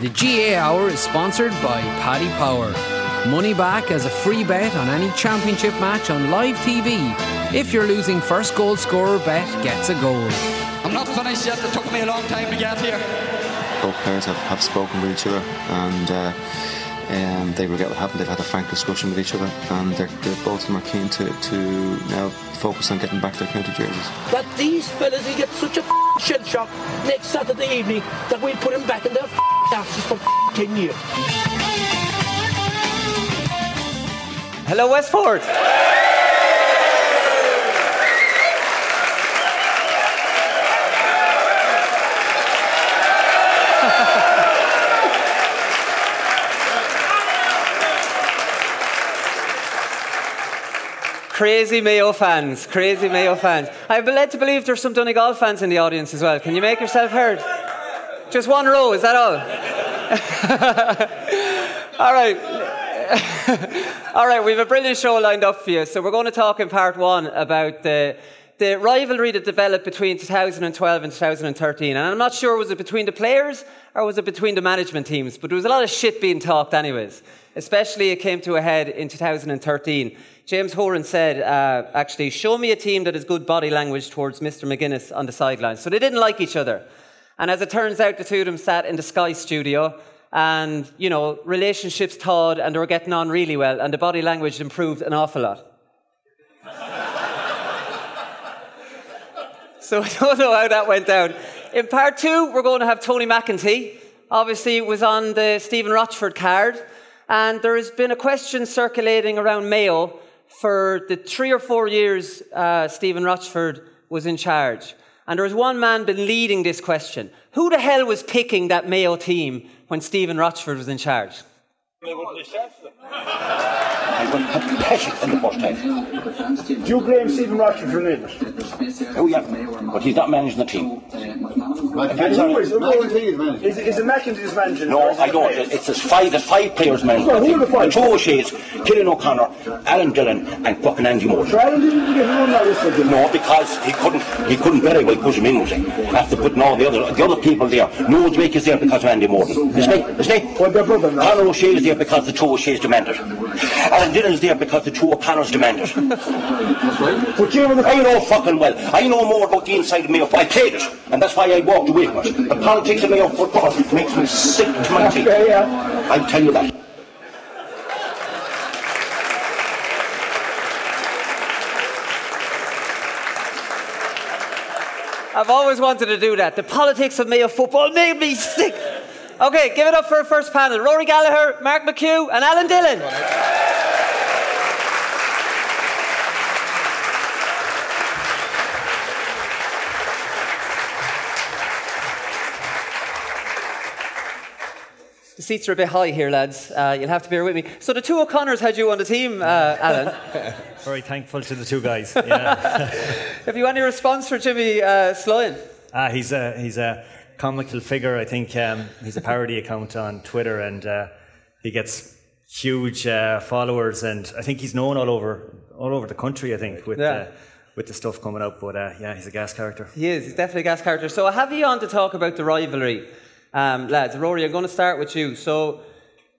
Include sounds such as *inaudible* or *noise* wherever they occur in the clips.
The GAA Hour is sponsored by Paddy Power. Money back as a free bet on any championship match on live TV. If you're losing first goal scorer bet gets a goal. I'm not finished yet. It took me a long time to get here. both players have, have spoken with each other and uh, um, they regret what happened. They've had a frank discussion with each other and they're, they're, both of them are keen to, to now focus on getting back their county jerseys. that these fellas will get such a f***ing shell shock next Saturday evening that we'll put them back in their f***ing asses for f***ing 10 years. Hello, Westport. Crazy Mayo fans, crazy Mayo fans. I've been led to believe there's some Donegal fans in the audience as well. Can you make yourself heard? Just one row, is that all? *laughs* all right. *laughs* all right, we have a brilliant show lined up for you. So we're going to talk in part one about the the rivalry that developed between 2012 and 2013. And I'm not sure was it between the players or was it between the management teams, but there was a lot of shit being talked anyways. Especially it came to a head in 2013. James Horan said, uh, actually, show me a team that has good body language towards Mr. McGuinness on the sidelines. So they didn't like each other. And as it turns out, the two of them sat in the Sky studio and, you know, relationships thawed and they were getting on really well and the body language improved an awful lot. *laughs* So I don't know how that went down. In part two, we're going to have Tony McEntee. Obviously, it was on the Stephen Rochford card. And there has been a question circulating around Mayo for the three or four years uh, Stephen Rochford was in charge. And there was one man been leading this question. Who the hell was picking that Mayo team when Stephen Rochford was in charge? I will put Peshick in the first time. Do you blame Stephen Rochford for leaving? Oh yeah, but he's not managing the team. Is, is, it McEntee's managing? No, I don't. It's there's five, there's five players managing Well, the who are the five? Two O'Shea's, Cillian O'Connor, Alan Dillon, and fucking Andy Moran. Sure, Alan didn't get run that list. No, because he couldn't, he couldn't very well push him in, was he? After putting all the other, the other people there. Noel Drake is there because of Andy Moran, isn't he? Isn't he? Well, brother. Conor O'Shea is there because the two O'Shea's demanded. Alan Dillon is there because the two O'Connors demanded. But you the I know fucking well. I know more about the inside of Mayo. I played it, and that's why I walked away from it. The politics of Mayo football makes me sick to my teeth. Yeah, yeah. I'll tell you that. I've always wanted to do that. The politics of Mayo football made me sick. Okay, give it up for our first panel. Rory Gallagher, Mark McHugh, and Alan Dillon. Seats are a bit high here, lads. Uh, you'll have to bear with me. So the two O'Connors had you on the team, uh, Alan. *laughs* Very thankful to the two guys. Yeah. *laughs* Have you any response for Jimmy uh, Sloyan? Ah, he's a he's a comical figure. I think um, he's a parody account on Twitter, and uh, he gets huge uh, followers. And I think he's known all over all over the country. I think with Yeah. uh, with the stuff coming up. But uh, yeah, he's a gas character. He is. He's definitely a gas character. So I have you on to talk about the rivalry, um, lads. Rory, I'm going to start with you. So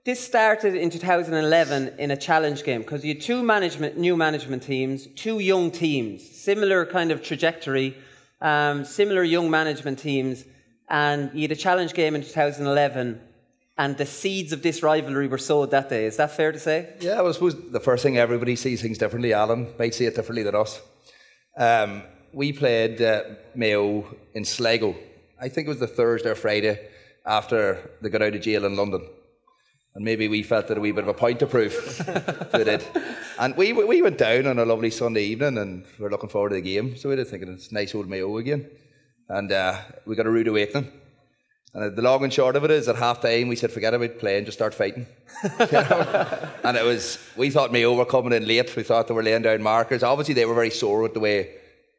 this started in 2011 in a challenge game because you had two management, new management teams, two young teams, similar kind of trajectory, um, similar young management teams, and you had a challenge game in 2011. And the seeds of this rivalry were sowed that day. Is that fair to say? Yeah, well, I suppose the first thing everybody sees things differently. Alan might see it differently than us. Um, we played uh, Mayo in Sligo. I think it was the Thursday or Friday after they got out of jail in London. And maybe we felt that a wee bit of a point to prove. *laughs* they did. And we, we went down on a lovely Sunday evening and we are looking forward to the game. So we were thinking it's nice old Mayo again. and uh, we got a rude awakening. And the long and short of it is, at half time, we said, forget about playing, just start fighting. *laughs* You know? and it was, we thought Mayo were coming in late. We thought they were laying down markers. Obviously, they were very sore with the way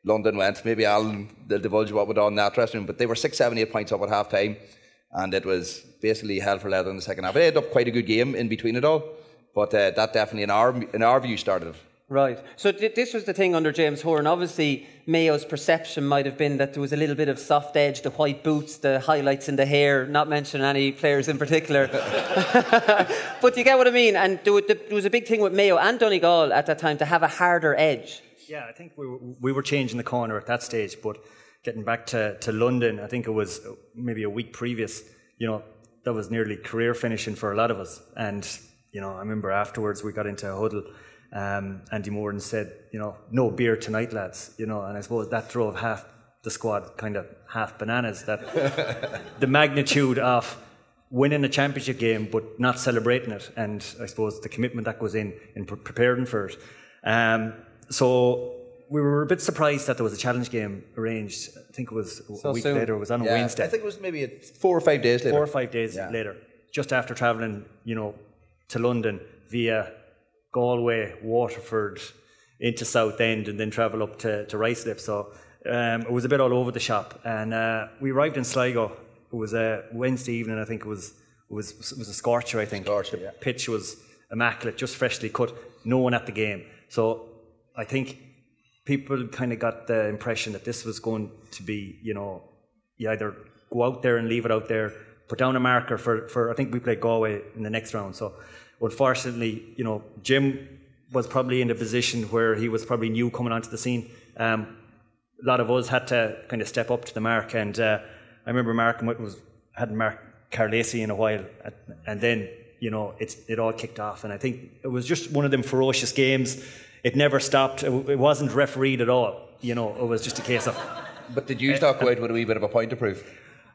London went. Maybe Alan they'll divulge what went on in that dressing room, but they were six, seven, eight points up at half time. And it was basically hell for leather in the second half. It ended up quite a good game in between it all, but uh, that definitely, in our, in our view, started it. Right. So th- this was the thing under James Horan. Obviously, Mayo's perception might have been that there was a little bit of soft edge, the white boots, the highlights in the hair, not mentioning any players in particular. *laughs* but you get what I mean? And there was, there was a big thing with Mayo and Donegal at that time to have a harder edge. Yeah, I think we were, we were changing the corner at that stage, but getting back to, to London, I think it was maybe a week previous, you know, that was nearly career finishing for a lot of us. And, you know, I remember afterwards we got into a huddle um, Andy Moran said, you know, no beer tonight, lads. You know, and I suppose that drove half the squad kind of half bananas. That *laughs* the magnitude of winning a championship game but not celebrating it, and I suppose the commitment that goes in in pre- preparing for it. Um, so we were a bit surprised that there was a challenge game arranged. I think it was so a week soon. later. It was on Yeah, a Wednesday. I think it was maybe four or five days later. Four or five days Yeah. later, just after travelling, you know, to London via Galway, Waterford, into Southend, and then travel up to, to Ruislip. So um, it was a bit all over the shop. And uh, we arrived in Sligo. It was a Wednesday evening. I think it was it was it was a scorcher. I think Scorcher, the yeah. pitch was immaculate, just freshly cut. No one at the game. So I think people kind of got the impression that this was going to be, you know, you either go out there and leave it out there, put down a marker for, for I think we played Galway in the next round. So unfortunately, you know, Jim was probably in a position where he was probably new coming onto the scene. Um, a lot of us had to kind of step up to the mark, and uh, I remember Mark was hadn't Mark Karl Lacey in a while, and then you know it's it all kicked off, and I think it was just one of them ferocious games. It never stopped. It, it wasn't refereed at all. You know, it was just a case of. *laughs* But did you not go out with a wee bit of a point to prove?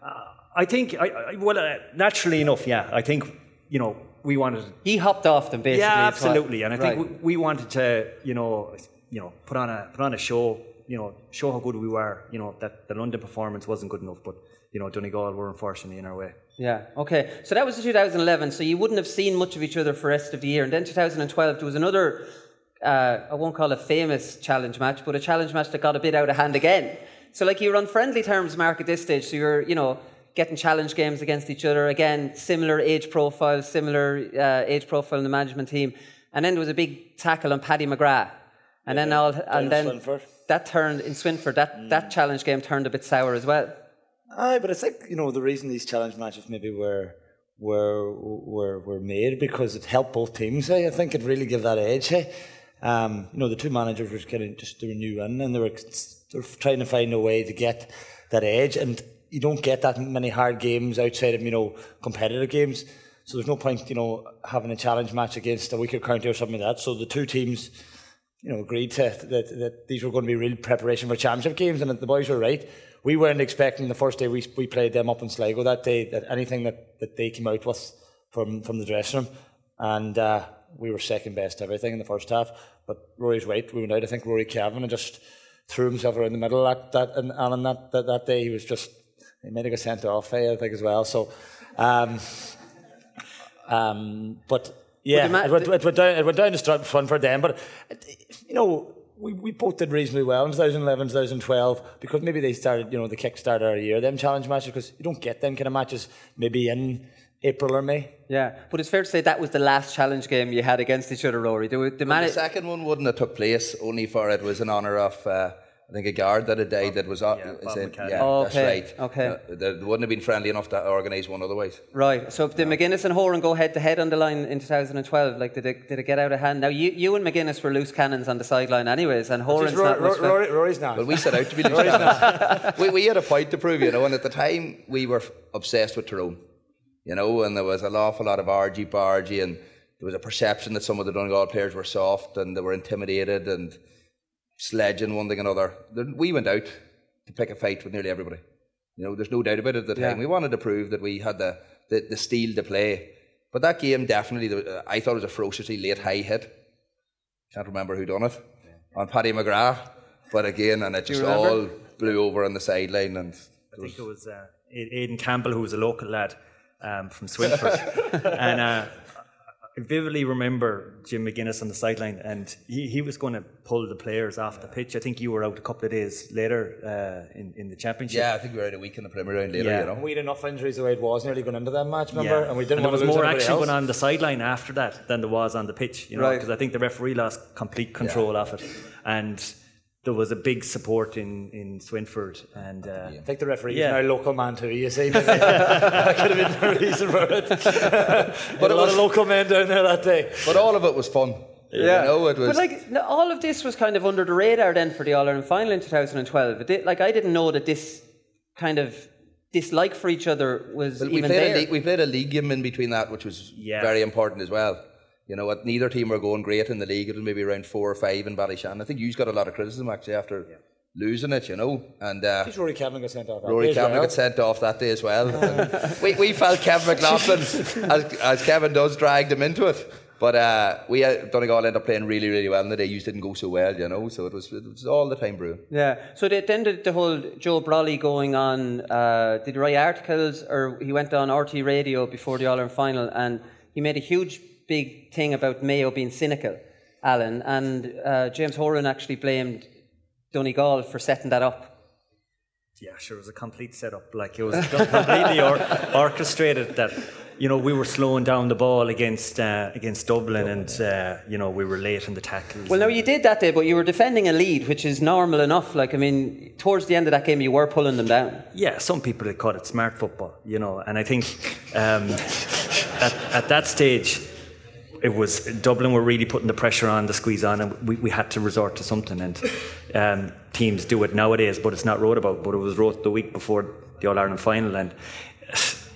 Uh, I think, I, I, well, uh, naturally enough, yeah. I think you know we wanted. He hopped off them basically. Yeah, absolutely, and I think Right. we, we wanted to, you know, you know, put on a put on a show, you know, show how good we were. You know, that the London performance wasn't good enough, but you know, Donegal were unfortunately in our way. Yeah. Okay. So that was the 2011. So you wouldn't have seen much of each other for the rest of the year. And then 2012, there was another. Uh, I won't call it a famous challenge match, but a challenge match that got a bit out of hand again. So like you were on friendly terms, Mark, at this stage. So you're, you know, getting challenge games against each other. Again, similar age profile, similar uh, age profile in the management team. And then there was a big tackle on Paddy McGrath. And then all, and then Swinford. that turned in Swinford. That that challenge game turned a bit sour as well. Aye, but I think you know the reason these challenge matches maybe were were were were made because it helped both teams. eh? I think it really gave that edge. eh? Um, you know, the two managers were kind of just they were new in, and they were they were trying to find a way to get that edge. And you don't get that many hard games outside of you know competitive games. So there's no point, you know, having a challenge match against a weaker county or something like that. So the two teams you know, agreed to that, that these were going to be real preparation for championship games, and the boys were right. We weren't expecting the first day we, we played them up in Sligo that day that anything that, that they came out with from, from the dressing room, and uh, we were second best everything in the first half. But Rory's right. We went out. I think Rory Kavanagh and just threw himself around the middle that that and Alan that, that that day he was just he made a get sent off. eh, I think as well. So. Um, um, but yeah, it, went, it went down. It went down to start fun for them. But you know, we, we both did reasonably well in 2011, 2012 because maybe they started. You know, the kick started our year. Them challenge matches because you don't get them kind of matches maybe in April or May. Yeah, but it's fair to say that was the last challenge game you had against each other, Rory. The, the, The second one wouldn't have took place only for it was in honour of uh, I think a guard that had died that was uh, Yeah, is it- yeah Oh, that's right. okay. Uh, they they wouldn't have been friendly enough to organise one otherwise. right. So did McGuinness and Horan go head to head on the line in 2012? Like, did it, did it get out of hand? Now, you, you and McGuinness were loose cannons on the sideline, anyways, and Horan's not much. fun. Rory, Rory's not. But we set out to be *laughs* loose cannons. we, we had a point to prove, you know, and at the time we were obsessed with Tyrone, you know, and there was an awful lot of argy bargy, and there was a perception that some of the Donegal players were soft and they were intimidated and sledging one thing another. Then We went out to pick a fight with nearly everybody. You know, there's no doubt about it at the time. Yeah. We wanted to prove that we had the, the, the steel to play. But that game definitely, uh, I thought it was a ferociously late high hit. Can't remember who done it. On Paddy McGrath. But again, and it just all blew over on the sideline, and I think it was uh, Aidan Campbell, who was a local lad um, from Swinford, *laughs* and uh, I vividly remember Jim McGuinness on the sideline, and he, he was going to pull the players off the pitch. I think you were out a couple of days later uh, in, in the championship. Yeah, I think we were out a week in the Premier round later. Yeah. You know, We had enough injuries the way it was nearly going into that match, remember? Yeah. And we didn't there was lose more action else. going on, on the sideline after that than there was on the pitch, you know, Right. because I think the referee lost complete control of it, and there was a big support in in Swinford, and uh, I think the referee Yeah. is now local man too, you see. *laughs* that could have been the reason for it. *laughs* but a lot of local men down there that day. but all of it was fun. Yeah. you know, it was. But like all of this was kind of under the radar then for the All Ireland final in 2012. It did, like I didn't know that this kind of dislike for each other was Well, we even played there. a league, we played a league game in between that, which was Yeah. very important as well. You know, what neither team were going great in the league. It was maybe around four or five in Ballyshannon. I think you got a lot of criticism actually after losing it. You know, and uh, Rory Kevlin got sent off. Rory day Kevin well. got sent off that day as well. *laughs* We, we felt Kevin McLoughlin, *laughs* as, as Kevin does, dragged him into it. But uh, we uh, Donegal ended up playing really, really well, and the day you didn't go so well, you know. So it was, it was all the time brewing. Yeah. So they, then the, the whole Joe Brolly going on, uh, did he write articles or he went on RTÉ radio before the All Ireland final and he made a huge big thing about Mayo being cynical, Alan. And uh, James Horan actually blamed Donegal for setting that up. Yeah, sure, it was a complete setup. Like it was completely or- *laughs* orchestrated. That you know we were slowing down the ball against uh, against Dublin, and uh, you know we were late in the tackles. Well, no, you did that day, but you were defending a lead, which is normal enough. Like, I mean, towards the end of that game, you were pulling them down. Yeah, some people had called it smart football, you know, and I think um, at, at that stage, it was Dublin were really putting the pressure on, the squeeze on, and we, we had to resort to something. And um, teams do it nowadays, but it's not wrote about. But it was wrote the week before the All Ireland final, and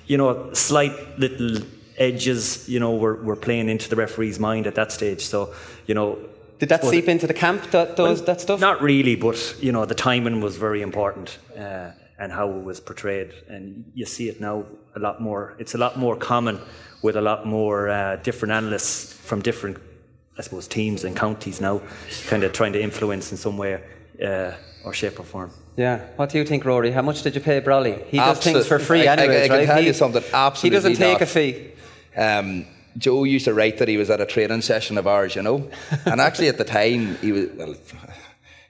you know, slight little edges, you know, were, were playing into the referee's mind at that stage. So, you know. Did that seep into the camp, that, those, well, that stuff? Not really, but you know the timing was very important uh, and how it was portrayed, and you see it now a lot more. It's a lot more common with a lot more uh, different analysts from different, I suppose, teams and counties now, kind of trying to influence in some way uh, or shape or form. Yeah. What do you think, Rory? How much did you pay Brolly? He does things for Absolute- free I, I- anyways, I, can right? tell he, you something. Absolutely, He doesn't take not. a fee. Um, Joe used to write that he was at a training session of ours, you know, and actually at the time he was well,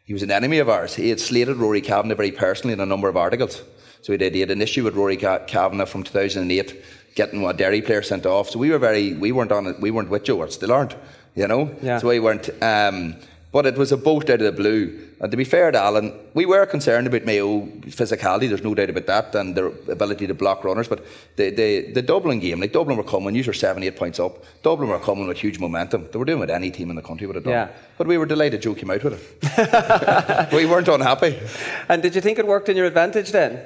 he was an enemy of ours. He had slated Rory Kavanagh very personally in a number of articles. So he did. He had an issue with Rory Kavanagh from 2008 getting a Derry player sent off. So we were very we weren't on it. We weren't with Joe, or still aren't, you know. Yeah. So we weren't. Um, but it was a bolt out of the blue. And to be fair to Alan, we were concerned about Mayo physicality, there's no doubt about that, and their ability to block runners. But the, the, the Dublin game, like Dublin were coming, you were seven, eight points up. Dublin were coming with huge momentum. They were doing what any team in the country would have done. Yeah. But we were delighted Joe came out with it. *laughs* we weren't unhappy. And did you think it worked in your advantage then?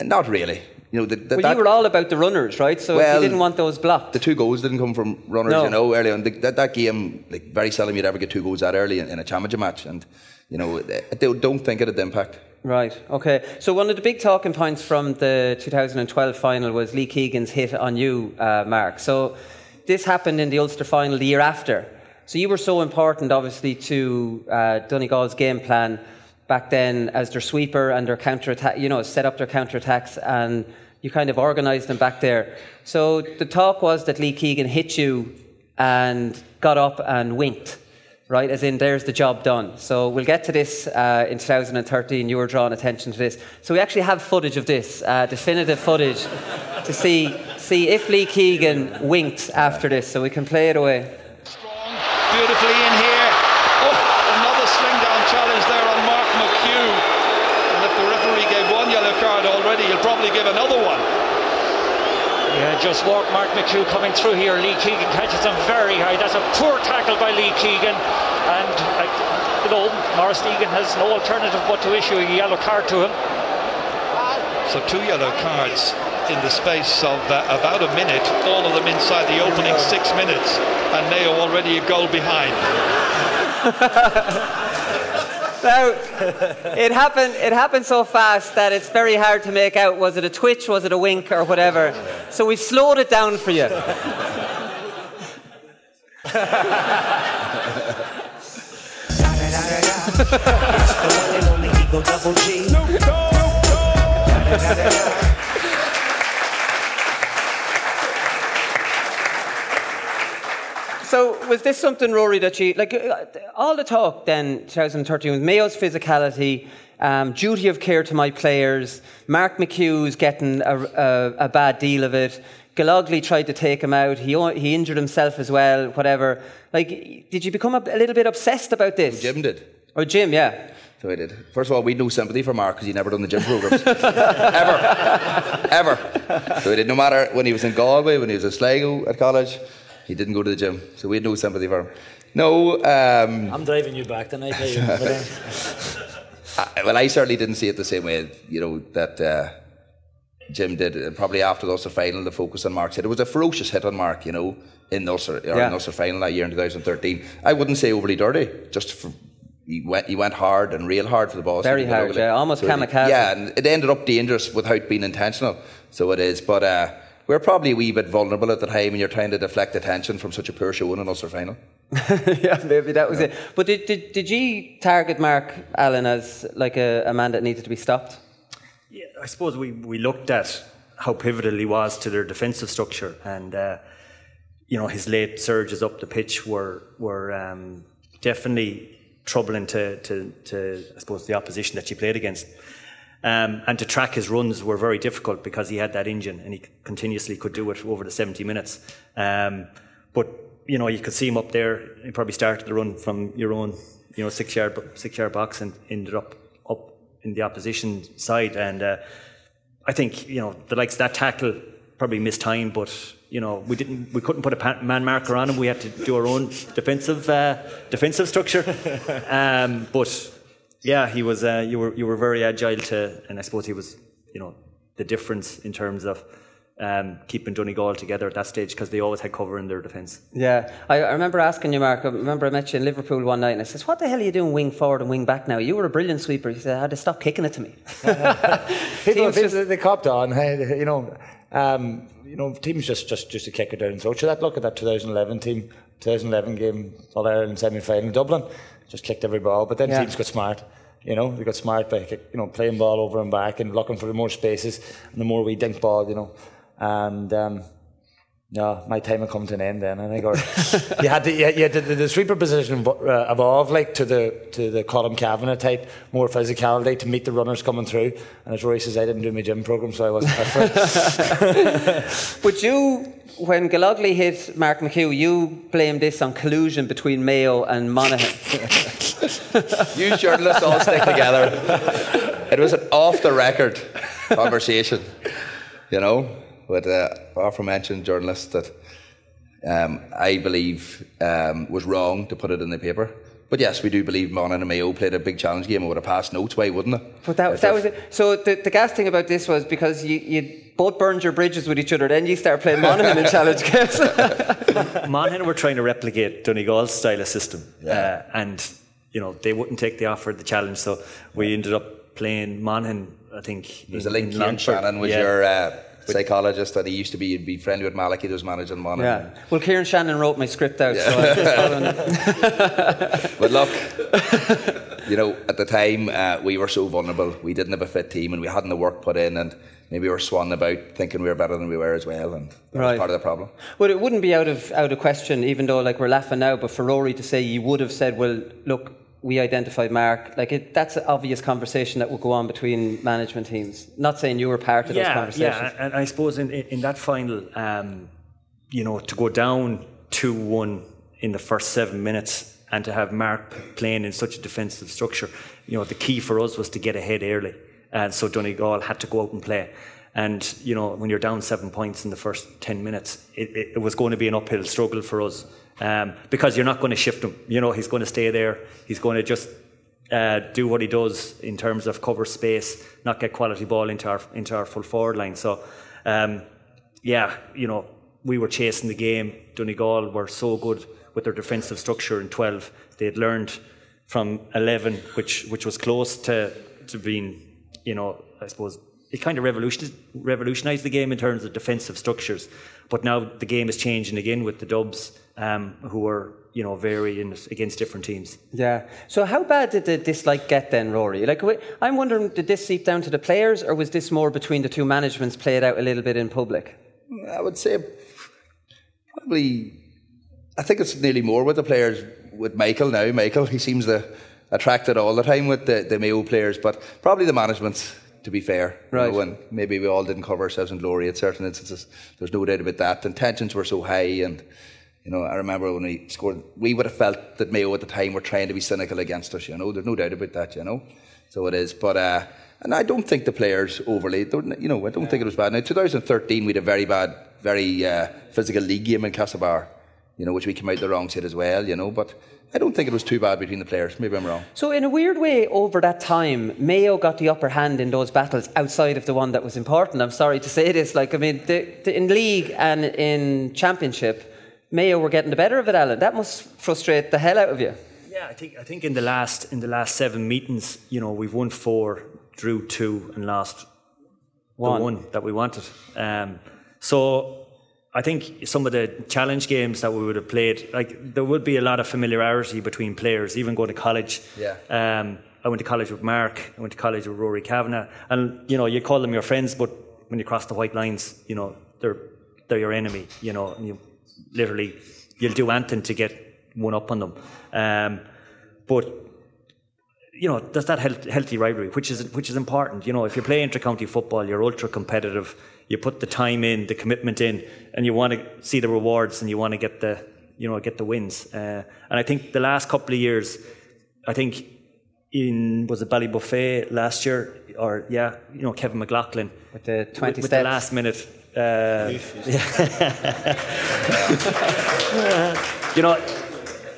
Not really. You know, the, the, Well, that, you were all about the runners, right? So Well, you didn't want those blocked. the two goals didn't come from runners, No. you know, early on. The, that, that game, like, very seldom you'd ever get two goals that early in, in a championship match. And, you know, they, they don't think it had the impact. Right, okay. So one of the big talking points from the 2012 final was Lee Keegan's hit on you, uh, Mark. So this happened in the Ulster final the year after. So you were so important, obviously, to uh, Donegal's game plan back then as their sweeper and their counter attack, you know, set up their counter attacks and you kind of organised them back there. So the talk was that Lee Keegan hit you and got up and winked right? As in, there's the job done. So we'll get to this uh, in 2013. You were drawing attention to this. So we actually have footage of this, uh, definitive footage, *laughs* to see see if Lee Keegan winked after this. So we can play it away. beautifully in here. Oh, another swing down challenge there on Mark McHugh. And if the referee gave one yellow card already, he'll probably give another one. Yeah, just walk Mark McHugh coming through here. Lee Keegan catches him very high. That's a poor tackle by Lee Keegan. And, uh, you know, Maurice Deegan has no alternative but to issue a yellow card to him. So two yellow cards in the space of uh, about a minute, all of them inside the opening six minutes, and Mayo already a goal behind. *laughs* Now, it happened. It happened so fast that it's very hard to make out. Was it a twitch? Was it a wink or whatever? So we've slowed it down for you. *laughs* So was this something, Rory, that you like? uh, All the talk then, 2013, was Mayo's physicality, um, duty of care to my players. Mark McHugh's getting a, a, a bad deal of it. Galogly tried to take him out. He he injured himself as well. Whatever. Like, did you become a, a little bit obsessed about this? Jim did. Or Jim, yeah. So I did. First of all, we had no sympathy for Mark because he never done the gym programs. *laughs* Ever. Ever. So he did. No matter when he was in Galway, when he was in Sligo at college, he didn't go to the gym. So we had no sympathy for him. No. Um, I'm driving you back tonight. hey, you- *laughs* but, uh, I, well, I certainly didn't see it the same way, you know, that uh, Jim did. Probably after the Ulster final, the focus on Mark's hit. It was a ferocious hit on Mark, you know, in the Ulster, or Yeah. in the Ulster final that year in 2013. I wouldn't say overly dirty, just for, he went he went hard and real hard for the ball. Very So he went hard, yeah, almost it- kamikaze. yeah, and it ended up dangerous without being intentional. So it is, but. Uh, we're probably a wee bit vulnerable at the time when you're trying to deflect attention from such a poor show in an Ulster final. *laughs* yeah, maybe that was it. But did, did, did you target Mark Allen as like a, a man that needed to be stopped? Yeah, I suppose we, we looked at how pivotal he was to their defensive structure, and uh, you know his late surges up the pitch were were um, definitely troubling to, to, to I suppose the opposition that you played against. Um, and to track his runs were very difficult because he had that engine and he continuously could do it over the 70 minutes. Um, but you know, you could see him up there. He probably started the run from your own, you know, six yard six yard box and ended up up in the opposition side. And uh, I think you know the likes of that tackle probably missed time, but you know we didn't we couldn't put a man marker on him. We had to do our own defensive uh, defensive structure. *laughs* um, but yeah, he was. Uh, you were you were very agile to, and I suppose he was. You know the difference in terms of. Um, keeping Donegal together at that stage because they always had cover in their defence. Yeah, I, I remember asking you, Mark. I remember I met you in Liverpool one night, and I says, "What the hell are you doing, wing forward and wing back now? You were a brilliant sweeper." He said, "I had to stop kicking it to me." *laughs* people, Teams people just- they copped on. You know, um, you know, teams just just just to kick it down and throw. Should that look at that 2011 team, 2011 game, All Ireland semi final, in Dublin, just kicked every ball. But then Yeah. teams got smart. You know, they got smart by you know playing ball over and back and looking for the more spaces and the more we dink ball. You know, and. Um, no, my time had come to an end then, I think. Or you had to, you had, you had to, the, the sweeper position vo- uh, evolved like to the to the Colm Cavanagh type, more physicality to meet the runners coming through. And as Rory says, I didn't do my gym program, so I wasn't fit for it. *laughs* But you, when Galogly hit Mark McHugh, you blamed this on collusion between Mayo and Monaghan. *laughs* You journalists all stick together. It was an off the record conversation, you know, with uh, aforementioned journalists that um, I believe um, was wrong to put it in the paper. But yes, we do believe Monaghan and Mayo played a big challenge game and would have passed notes. Why wouldn't it? But that, that was it. So the, the gas thing about this was because you, you both burned your bridges with each other, then you start playing Monaghan in challenge games. *laughs* Monaghan were trying to replicate Donegal's style of system, uh, and you know they wouldn't take the offer, of the challenge. So we ended up playing Monaghan. I think There was a link. Kieran Shannon was your uh, psychologist, and he used to be be friendly with Malachy, who was managing Monaghan. yeah. Well, Kieran Shannon wrote my script out, so I was just following *laughs* it. But look, you know, at the time uh, we were so vulnerable. We didn't have a fit team, and we hadn't the work put in, and maybe we were swanning about thinking we were better than we were as well, and that Right. was part of the problem. Well, it wouldn't be out of out of question, even though like we're laughing now. But for Rory to say you would have said, "Well, look, we identified Mark," like it, that's an obvious conversation that will go on between management teams. Not saying you were part of those conversations. yeah, and I suppose in in in that final, um, you know, to go down two one in the first seven minutes and to have Mark playing in such a defensive structure, you know, the key for us was to get ahead early, and so Donegal had to go out and play. And you know, when you're down seven points in the first ten minutes, it, it, it was going to be an uphill struggle for us um, because you're not going to shift him. You know, he's going to stay there. He's going to just uh, do what he does in terms of cover space, not get quality ball into our into our full forward line. So, um, yeah, you know, we were chasing the game. Donegal were so good with their defensive structure in 12. They had learned from 11, which which was close to to being, you know, I suppose it kind of revolutionized, revolutionized the game in terms of defensive structures. But now the game is changing again with the Dubs, um, who are you know varying against different teams. Yeah. So how bad did the dislike get then, Rory? Like I'm wondering, did this seep down to the players, or was this more between the two managements played out a little bit in public? I would say probably. I think it's nearly more with the players with Michael now. Michael, he seems to attracted all the time with the, the Mayo players, but probably the management to be fair. Right. You know, and maybe we all didn't cover ourselves in glory at certain instances. There's no doubt about that. The intentions were so high and you know, I remember when we scored we would have felt that Mayo at the time were trying to be cynical against us, you know. There's no doubt about that, you know. So it is. But uh, and I don't think the players overly you know, I don't think it was bad. Now 2013 we had a very bad, very uh, physical league game in Castlebar, you know, which we came out the wrong side as well, you know, but I don't think it was too bad between the players. Maybe I'm wrong. So, in a weird way, over that time, Mayo got the upper hand in those battles outside of the one that was important. I'm sorry to say this. Like, I mean, the, the, in league and in championship, Mayo were getting the better of it, Alan. That must frustrate the hell out of you. Yeah, I think I think in the last in the last seven meetings, you know, we've won four, drew two, and lost one, the one that we wanted. Um, so I think some of the challenge games that we would have played, like there would be a lot of familiarity between players, even going to college. Yeah. Um, I went to college with Mark. I went to college with Rory Kavanagh, and you know you call them your friends, but when you cross the white lines, you know they're they're your enemy. You know, and you literally you'll do anything to get one up on them. Um, but you know, there's that healthy rivalry, which is which is important. You know, if you play inter-county football, you're ultra competitive you put the time in, the commitment in, and you want to see the rewards and you want to get the you know get the wins. Uh, and I think the last couple of years, I think in was it Ballybofey last year or yeah, you know Kevin McLoughlin with the twenty with, with the last minute. Uh, *laughs* you know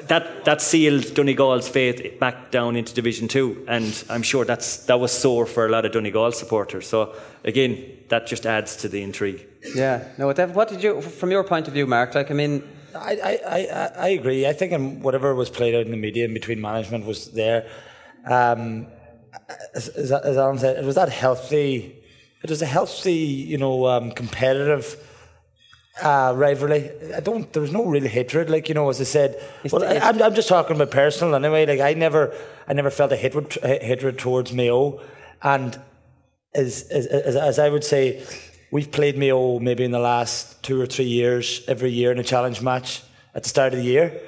that that sealed Donegal's faith back down into Division Two, and I'm sure that's that was sore for a lot of Donegal supporters. So again, that just adds to the intrigue. Yeah. No. What did you, from your point of view, Mark? Like, I mean. I, I, I, I agree. I think in whatever was played out in the media in between management was there. Um, as, as, as Alan said, it was that healthy. It was a healthy, you know, um, competitive uh, rivalry. I don't. There was no real hatred, like you know, as I said. well, I, am I'm just talking about personal anyway. Like I never, I never felt a hatred, hatred towards Mayo, and as, as, as, I would say, we've played Mayo maybe in the last two or three years, every year in a challenge match at the start of the year.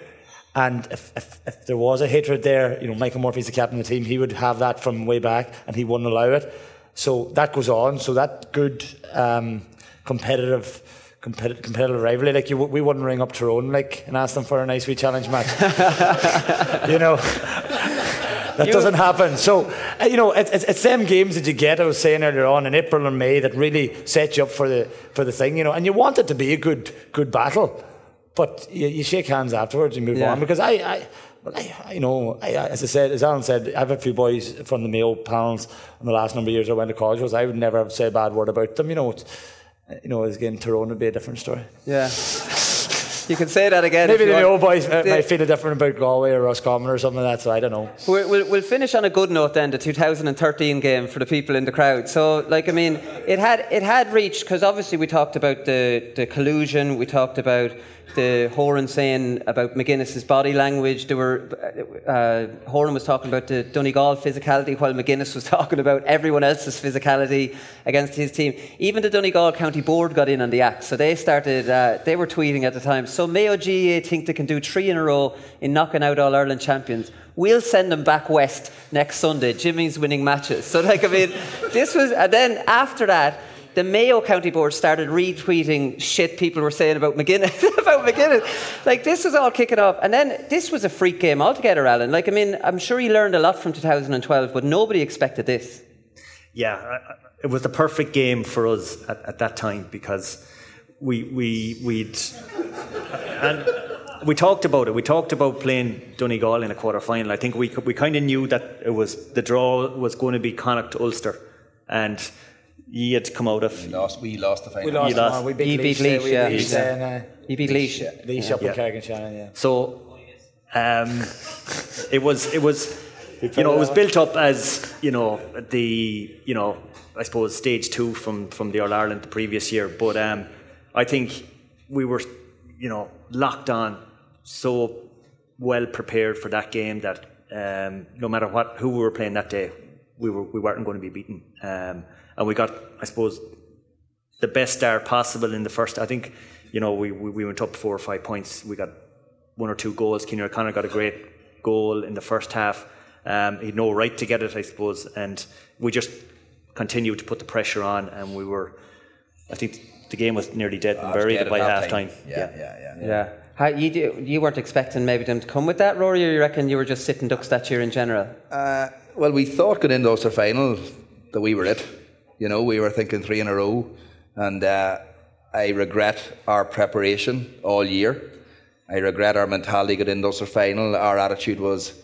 And if, if, if there was a hatred there, you know, Michael Murphy's the captain of the team, he would have that from way back and he wouldn't allow it. So that goes on. So that good um, competitive competitive, competitive rivalry. Like you, we wouldn't ring up Tyrone like and ask them for a nice wee challenge match. *laughs* you know, that you, doesn't happen. So, uh, you know, it, it's, it's them games that you get. I was saying earlier on in April and May that really set you up for the for the thing. You know, and you want it to be a good good battle, but you, you shake hands afterwards and move yeah. on because I. I but I, you know, I, as I said, as Alan said, I have a few boys from the Mayo panels in the last number of years I went to college with. I would never say a bad word about them. You know, you know, again, Tyrone would be a different story. Yeah. You can say that again. Maybe the old boys uh, the, might feel different about Galway or Roscommon or something like that, so I don't know. We'll, we'll, we'll, finish on a good note then, the 2013 game for the people in the crowd. So, like, I mean, it had, it had reached, because obviously we talked about the, the collusion, we talked about the Horan saying about McGuinness's body language. There were uh, Horan was talking about the Donegal physicality, while McGuinness was *laughs* talking about everyone else's physicality against his team. Even the Donegal County Board got in on the act, so they started. Uh, they were tweeting at the time. So Mayo GAA think they can do three in a row in knocking out All Ireland champions. We'll send them back west next Sunday. Jimmy's winning matches. *laughs* So like I mean, this was, and then after that the Mayo County Board started retweeting shit people were saying about McGuinness. *laughs* about McGuinness. Like, this was all kicking off. And then this was a freak game altogether, Alan. Like, I mean, I'm sure he learned a lot from 2012, but nobody expected this. Yeah, it was the perfect game for us at, at that time because we, we, we'd. And we talked about it. We talked about playing Donegal in a quarter final. I think we, we kind of knew that it was the draw was going to be Connacht Ulster. And you had to come out of. We lost. We lost the final. We lost. lost. We beat, beat Laois. Yeah. We beat Laois. Uh, you beat Laois. Laois up with Carrick-on-Shannon. Yeah. So, um, *laughs* it was it was you know, it was built up as you know the you know I suppose stage two from from the All Ireland the previous year. But um, I think we were you know locked on so well prepared for that game that um, no matter what who we were playing that day, we were we weren't going to be beaten. Um, and we got I suppose the best start possible in the first. I think you know we we, we went up four or five points. We got one or two goals. Kenny O'Connor got a great goal in the first half. Um, he had no right to get it, I suppose, and we just continued to put the pressure on, and we were. I think the game was nearly dead and it was buried by at half half time. time. Yeah, yeah, yeah. Yeah. How, you, do- you weren't expecting maybe them to come with that, Rory, or you reckon you were just sitting ducks that year in general? Uh, well, we thought going into Ulster final that we were it. You know, we were thinking three in a row, and uh, I regret our preparation all year. I regret our mentality going into Ulster final. Our attitude was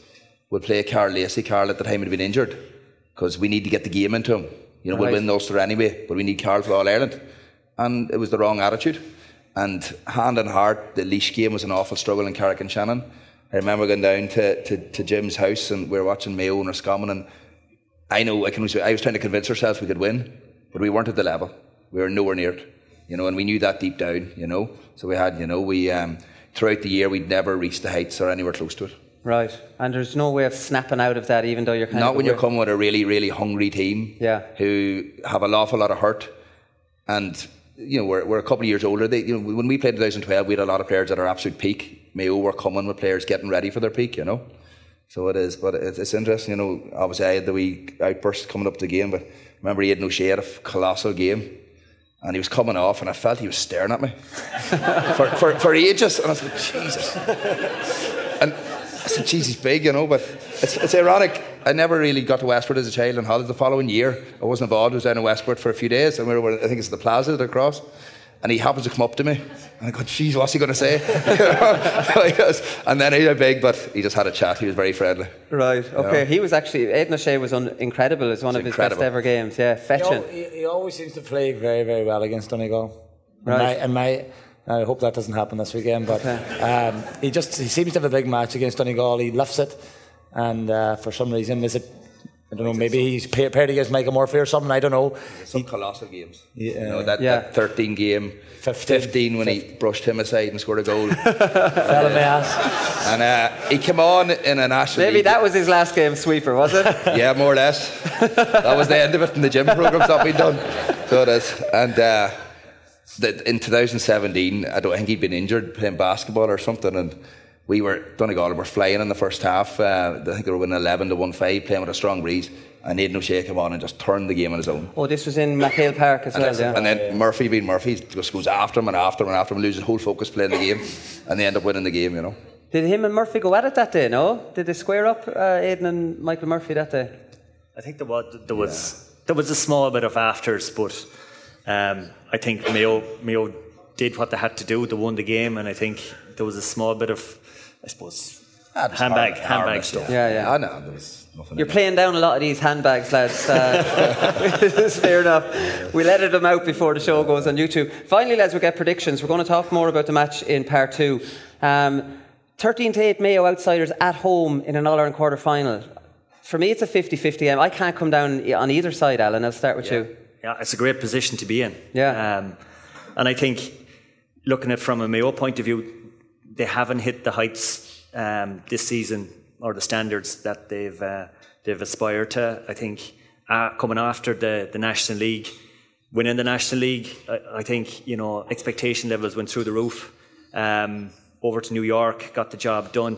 we'll play Karl Lacey. Karl at the time had been injured because we need to get the game into him. You know, Right. we'll win Ulster anyway, but we need Karl for All Ireland. And it was the wrong attitude. And hand on heart, the Laois game was an awful struggle in Carrick-on-Shannon. I remember going down to, to, to Jim's house and we were watching Mayo and Roscommon and I know I can I was trying to convince ourselves we could win, but we weren't at the level. We were nowhere near it. You know, and we knew that deep down, you know. So we had, you know, we um, throughout the year we'd never reached the heights or anywhere close to it. Right. And there's no way of snapping out of that, even though you're kind Not of. when you're coming with a really, really hungry team Yeah. who have an awful lot of hurt. And, you know, we're, we're a couple of years older. They, you know, when we played 2012, we had a lot of players at our absolute peak. Mayo were coming with players getting ready for their peak, you know. So it is, but it's, it's interesting, you know. Obviously, I had the wee outburst coming up to the game, but remember, O'Shea had a f- colossal game, and he was coming off, and I felt he was staring at me *laughs* for, for, for ages. And I said, Jesus. And I said, "Jeez, he's big, you know." But it's, it's ironic. I never really got to Westport as a child on holiday. The following year, I wasn't involved. I was down in Westport for a few days, and we were, I think it's the Plaza that across. And he happens to come up to me, and I go, "Jeez, what's he going to say?" You know? So he goes- and then he's big, but he just had a chat. He was very friendly. Right. Okay. Yeah. He was actually Aidan O'Shea was un- incredible. It's one of his best ever games. Yeah, He, fetching. al- he, he always seems to play very, very well against Donegal. And Right. my, and my, I hope that doesn't happen this weekend, but um, he just he seems to have a big match against Donegal. He lifts it, and uh, for some reason, is it? I don't know. Maybe he's pa- paired against Michael Murphy or something. I don't know. Some colossal games. Yeah. You know, that, Yeah. that 13 game, 15, 15, when he brushed him aside and scored a goal. *laughs* Fell in my ass. And uh, he came on in a national Maybe league. that was his last game sweeper, was it? *laughs* yeah, more or less. that was the end of it in the gym programs that we'd done. So it is. And uh, the, in 2017, I don't think he'd been injured playing basketball or something. And we were, Donegal were flying in the first half. Uh, I think they were winning 11 to 1 5, playing with a strong breeze. And Aidan O'Shea came on and just turned the game on his own. Oh, this was in MacHale Park as And, well. then- Yeah. and then Murphy being Murphy just goes after him and after him and after him, loses whole focus playing the game. And they end up winning the game, you know. Did him and Murphy go at it that day? No. Did they square up, uh, Aidan and Michael Murphy that day? I think there was there was there was a small bit of afters, but um, I think Mayo Mayo did what they had to do. They won the game, and I think there was a small bit of, I suppose, handbag hard- handbag harmless stuff. Yeah, yeah. I know, there was nothing You're playing down a lot of these handbags, lads. Uh, it's *laughs* fair enough. We'll edit them out before the show goes on YouTube. Finally, lads, we'll get predictions. We're going to talk more about the match in part two. Um, 13 to 8 Mayo outsiders at home in an All Ireland quarter final. For me, it's a 50 50. I can't come down on either side, Alan. I'll start with you. Yeah, it's a great position to be in. Yeah. Um, and I think, looking at it from a Mayo point of view, they haven't hit the heights um, this season or the standards that they've uh, they've aspired to. I think uh, coming after the the National League, winning the National League, I, I think you know expectation levels went through the roof. Um, over to New York, got the job done,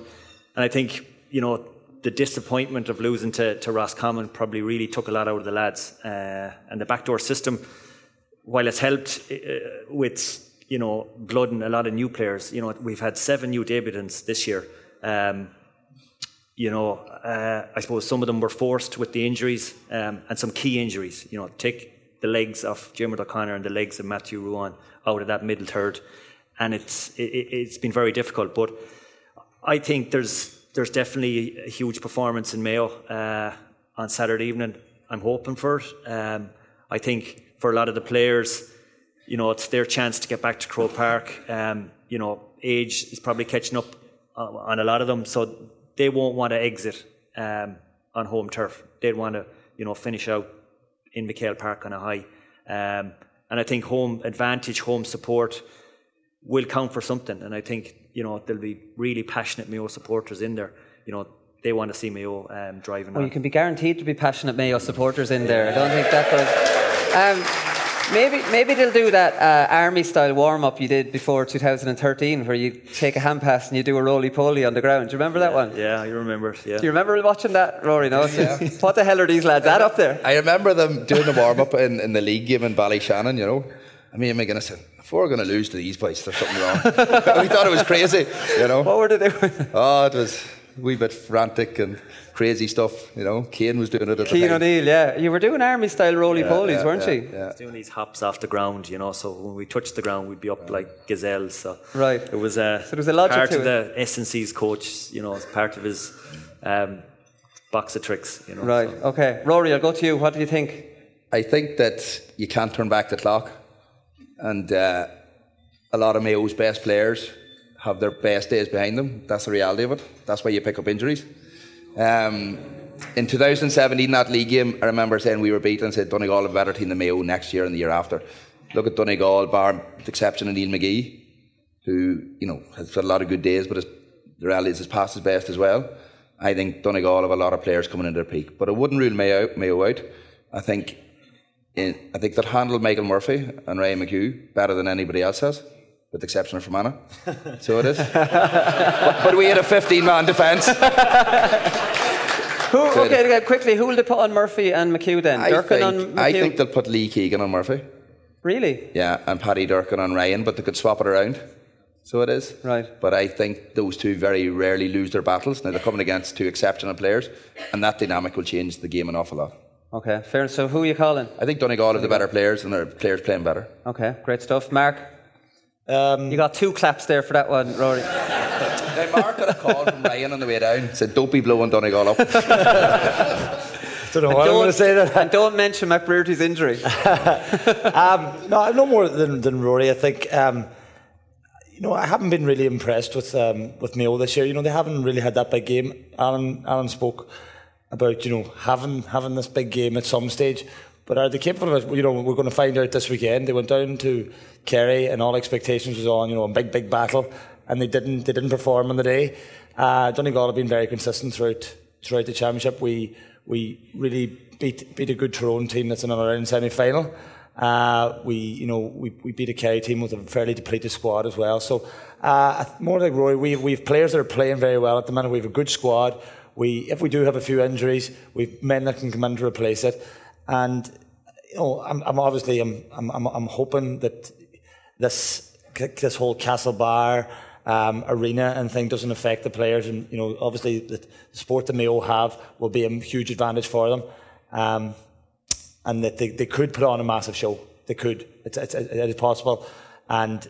and I think you know the disappointment of losing to, to Roscommon probably really took a lot out of the lads. Uh, and the backdoor system, while it's helped uh, with you know blooding a lot of new players, you know we've had seven new debutants this year. Um, you know, uh, I suppose some of them were forced with the injuries um, and some key injuries. You know, take the legs of Jim O'Connor and the legs of Matthew Ruane out of that middle third, and it's it, it's been very difficult. But I think there's there's definitely a huge performance in Mayo uh, on Saturday evening. I'm hoping for it. Um, I think for a lot of the players, you know, it's their chance to get back to Croke Park. Um, you know, age is probably catching up uh, on a lot of them, so they won't want to exit. Um, on home turf. They'd want to, you know, finish out in MacHale Park on a high. Um, and I think home advantage, home support will count for something. And I think, you know, there'll be really passionate Mayo supporters in there. You know, they want to see Mayo um, driving Well, on. you can be guaranteed to be passionate Mayo supporters in there. I don't think that goes. Maybe maybe they'll do that uh, army style warm up you did before 2013, where you take a hand pass and you do a roly poly on the ground. Do you remember that one? Yeah, I remember. Yeah. Do you remember watching that, Rory? No. *laughs* what the hell are these lads at up there? I remember them doing the warm up in, in the league game in Ballyshannon, you know. I mean, I'm going to say, if we're going to lose to these boys, there's something wrong. *laughs* we thought it was crazy, you know. What were they doing? Oh, it was a wee bit frantic and crazy stuff, you know. Kane was doing it at the Keane. O'Neill, yeah. You were doing army style roly Yeah, polies, yeah, weren't yeah, you? Yeah. doing these hops off the ground, you know. So when we touched the ground, we'd be up like gazelles. So Right. it was a So there was a logic part to of the S and C's coach, you know, as part of his um, box of tricks, you know. Right. Okay. Rory, I'll go to you. What do you think? I think that you can't turn back the clock, and uh, a lot of Mayo's best players have their best days behind them. That's the reality of it. That's why you pick up injuries. Um, in 2017, that league game, I remember saying we were beaten and said Donegal have a better team than Mayo next year and the year after. Look at Donegal, bar the exception of Neil McGee, who you know has had a lot of good days, but his, the reality is his past his best as well. I think Donegal have a lot of players coming into their peak, but I wouldn't rule Mayo, Mayo out. I think in, I think that handled Michael Murphy and Ryan McHugh better than anybody else has, with the exception of Fermanagh. *laughs* so it is. but, *laughs* but we had a 15 man defence. Who, okay, okay, quickly, who will they put on Murphy and McHugh then? I Durkin think, on McHugh? I think they'll put Lee Keegan on Murphy. Really? Yeah, and Paddy Durkin on Ryan, but they could swap it around. So it is. Right. But I think those two very rarely lose their battles. Now they're coming against two exceptional players, and that dynamic will change the game an awful lot. Okay, fair. So who are you calling? I think Donegal have the better players, and their players playing better. Okay, great stuff. Mark? Um, you got two claps there for that one, Rory. Now Mark got a call from Ryan on the way down. Said, "Don't be blowing Donegal up." *laughs* Don't know what I'm going to say that. And don't mention McBrearty's injury. *laughs* um, no, no more than, than Rory. I think um, you know I haven't been really impressed with um, with Mayo this year. You know they haven't really had that big game. Alan Alan spoke about you know having having this big game at some stage. But are they capable of it? You know, we're going to find out this weekend. They went down to Kerry, and all expectations was on you know a big big battle, and they didn't they didn't perform on the day. Uh, Donegal have been very consistent throughout throughout the championship. We we really beat beat a good Tyrone team that's in another round semi final. Uh, we you know we, we beat a Kerry team with a fairly depleted squad as well. So uh, more like Roy, we we've players that are playing very well at the minute. We have a good squad. We if we do have a few injuries, we've men that can come in to replace it. And you know, I'm, I'm obviously I'm, I'm I'm hoping that this this whole Castlebar um, arena and thing doesn't affect the players. And you know, obviously the sport that Mayo have will be a huge advantage for them, um, and that they, they could put on a massive show. They could. It's, it's, it is possible, and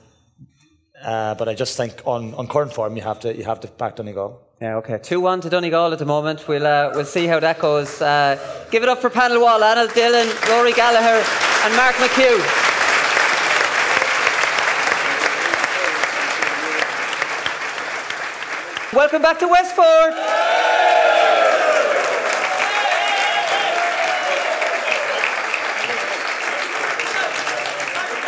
uh, but I just think on, on current form you have to you have to back Donegal. Yeah, okay. 2 1 to Donegal at the moment. We'll, uh, we'll see how that goes. Uh, give it up for panel wall Alan Dillon, Rory Gallagher, and Mark McHugh. Welcome back to Westport.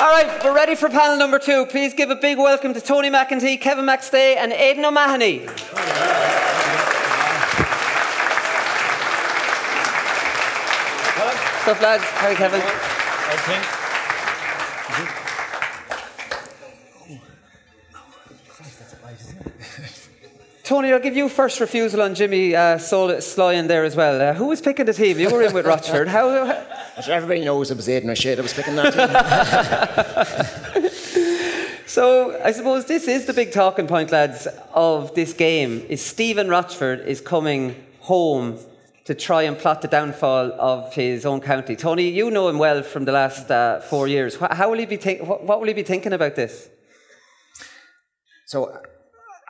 All right, we're ready for panel number two. Please give a big welcome to Tony McEntee, Kevin McStay, and Aidan O'Mahony. Stuff, lads. How are you, Kevin? Tony, I'll give you first refusal on Jimmy uh, Sol- Sly in there as well. Uh, who was picking the team? You were in with Rochford. How, how, As everybody knows, it was Aidan O'Shea that was picking that team. *laughs* So I suppose this is the big talking point, lads, of this game. Is Stephen Rochford is coming home to try and plot the downfall of his own county. Tony, you know him well from the last uh, four years. How will he be think- what, will he be thinking about this? So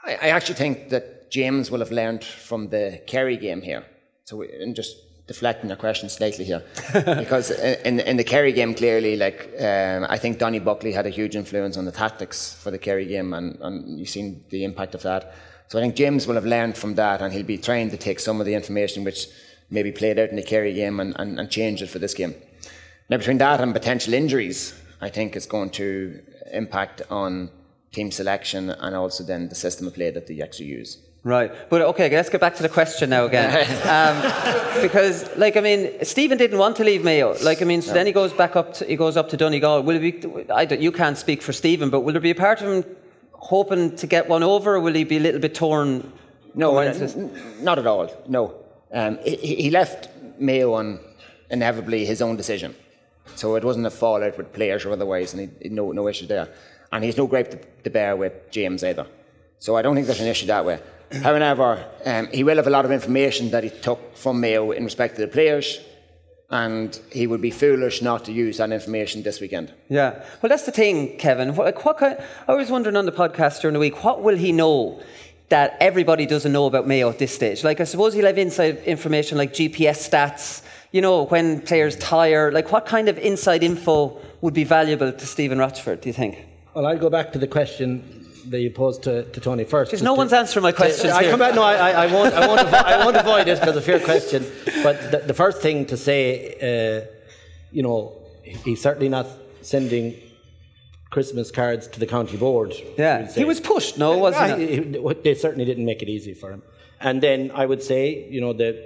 I, I actually think that James will have learned from the Kerry game here. So and just deflecting your question slightly here, *laughs* because in, in the Kerry game, clearly, like um, I think Donie Buckley had a huge influence on the tactics for the Kerry game, and, and you've seen the impact of that. So I think James will have learned from that, and he'll be trying to take some of the information which maybe play it out in the Kerry game and, and, and change it for this game. Now, between that and potential injuries, I think it's going to impact on team selection and also then the system of play that they actually use. Right, but okay, let's get back to the question now again, *laughs* um, because like I mean, Stephen didn't want to leave Mayo. Like I mean, so no. then he goes back up. To, he goes up to Donegal. Will it be? I don't, you can't speak for Stephen, but will there be a part of him hoping to get one over, or will he be a little bit torn? No, n- not at all. No, um, he, he left Mayo on inevitably his own decision, so it wasn't a fallout with players or otherwise, and he, no no issue there. And he's no grape to, to bear with James either. So I don't think there's an issue that way. However, um, he will have a lot of information that he took from Mayo in respect to the players, and he would be foolish not to use that information this weekend. Yeah, well, that's the thing, Kevin. What, what kind, I was wondering on the podcast during the week, what will he know that everybody doesn't know about Mayo at this stage? Like, I suppose he'll have inside information like GPS stats, you know, when players tire. Like, what kind of inside info would be valuable to Stephen Rochford, do you think? Well, I'll go back to the question that you posed to, to Tony first. Because no to, one's answering my questions. I come back. No, I, I, won't. I won't, avoid, I won't avoid it because a fair question. But the, the first thing to say, uh, you know, he's certainly not sending Christmas cards to the county board. Yeah, he was pushed. No, wasn't it? They certainly didn't make it easy for him. And then I would say, you know, that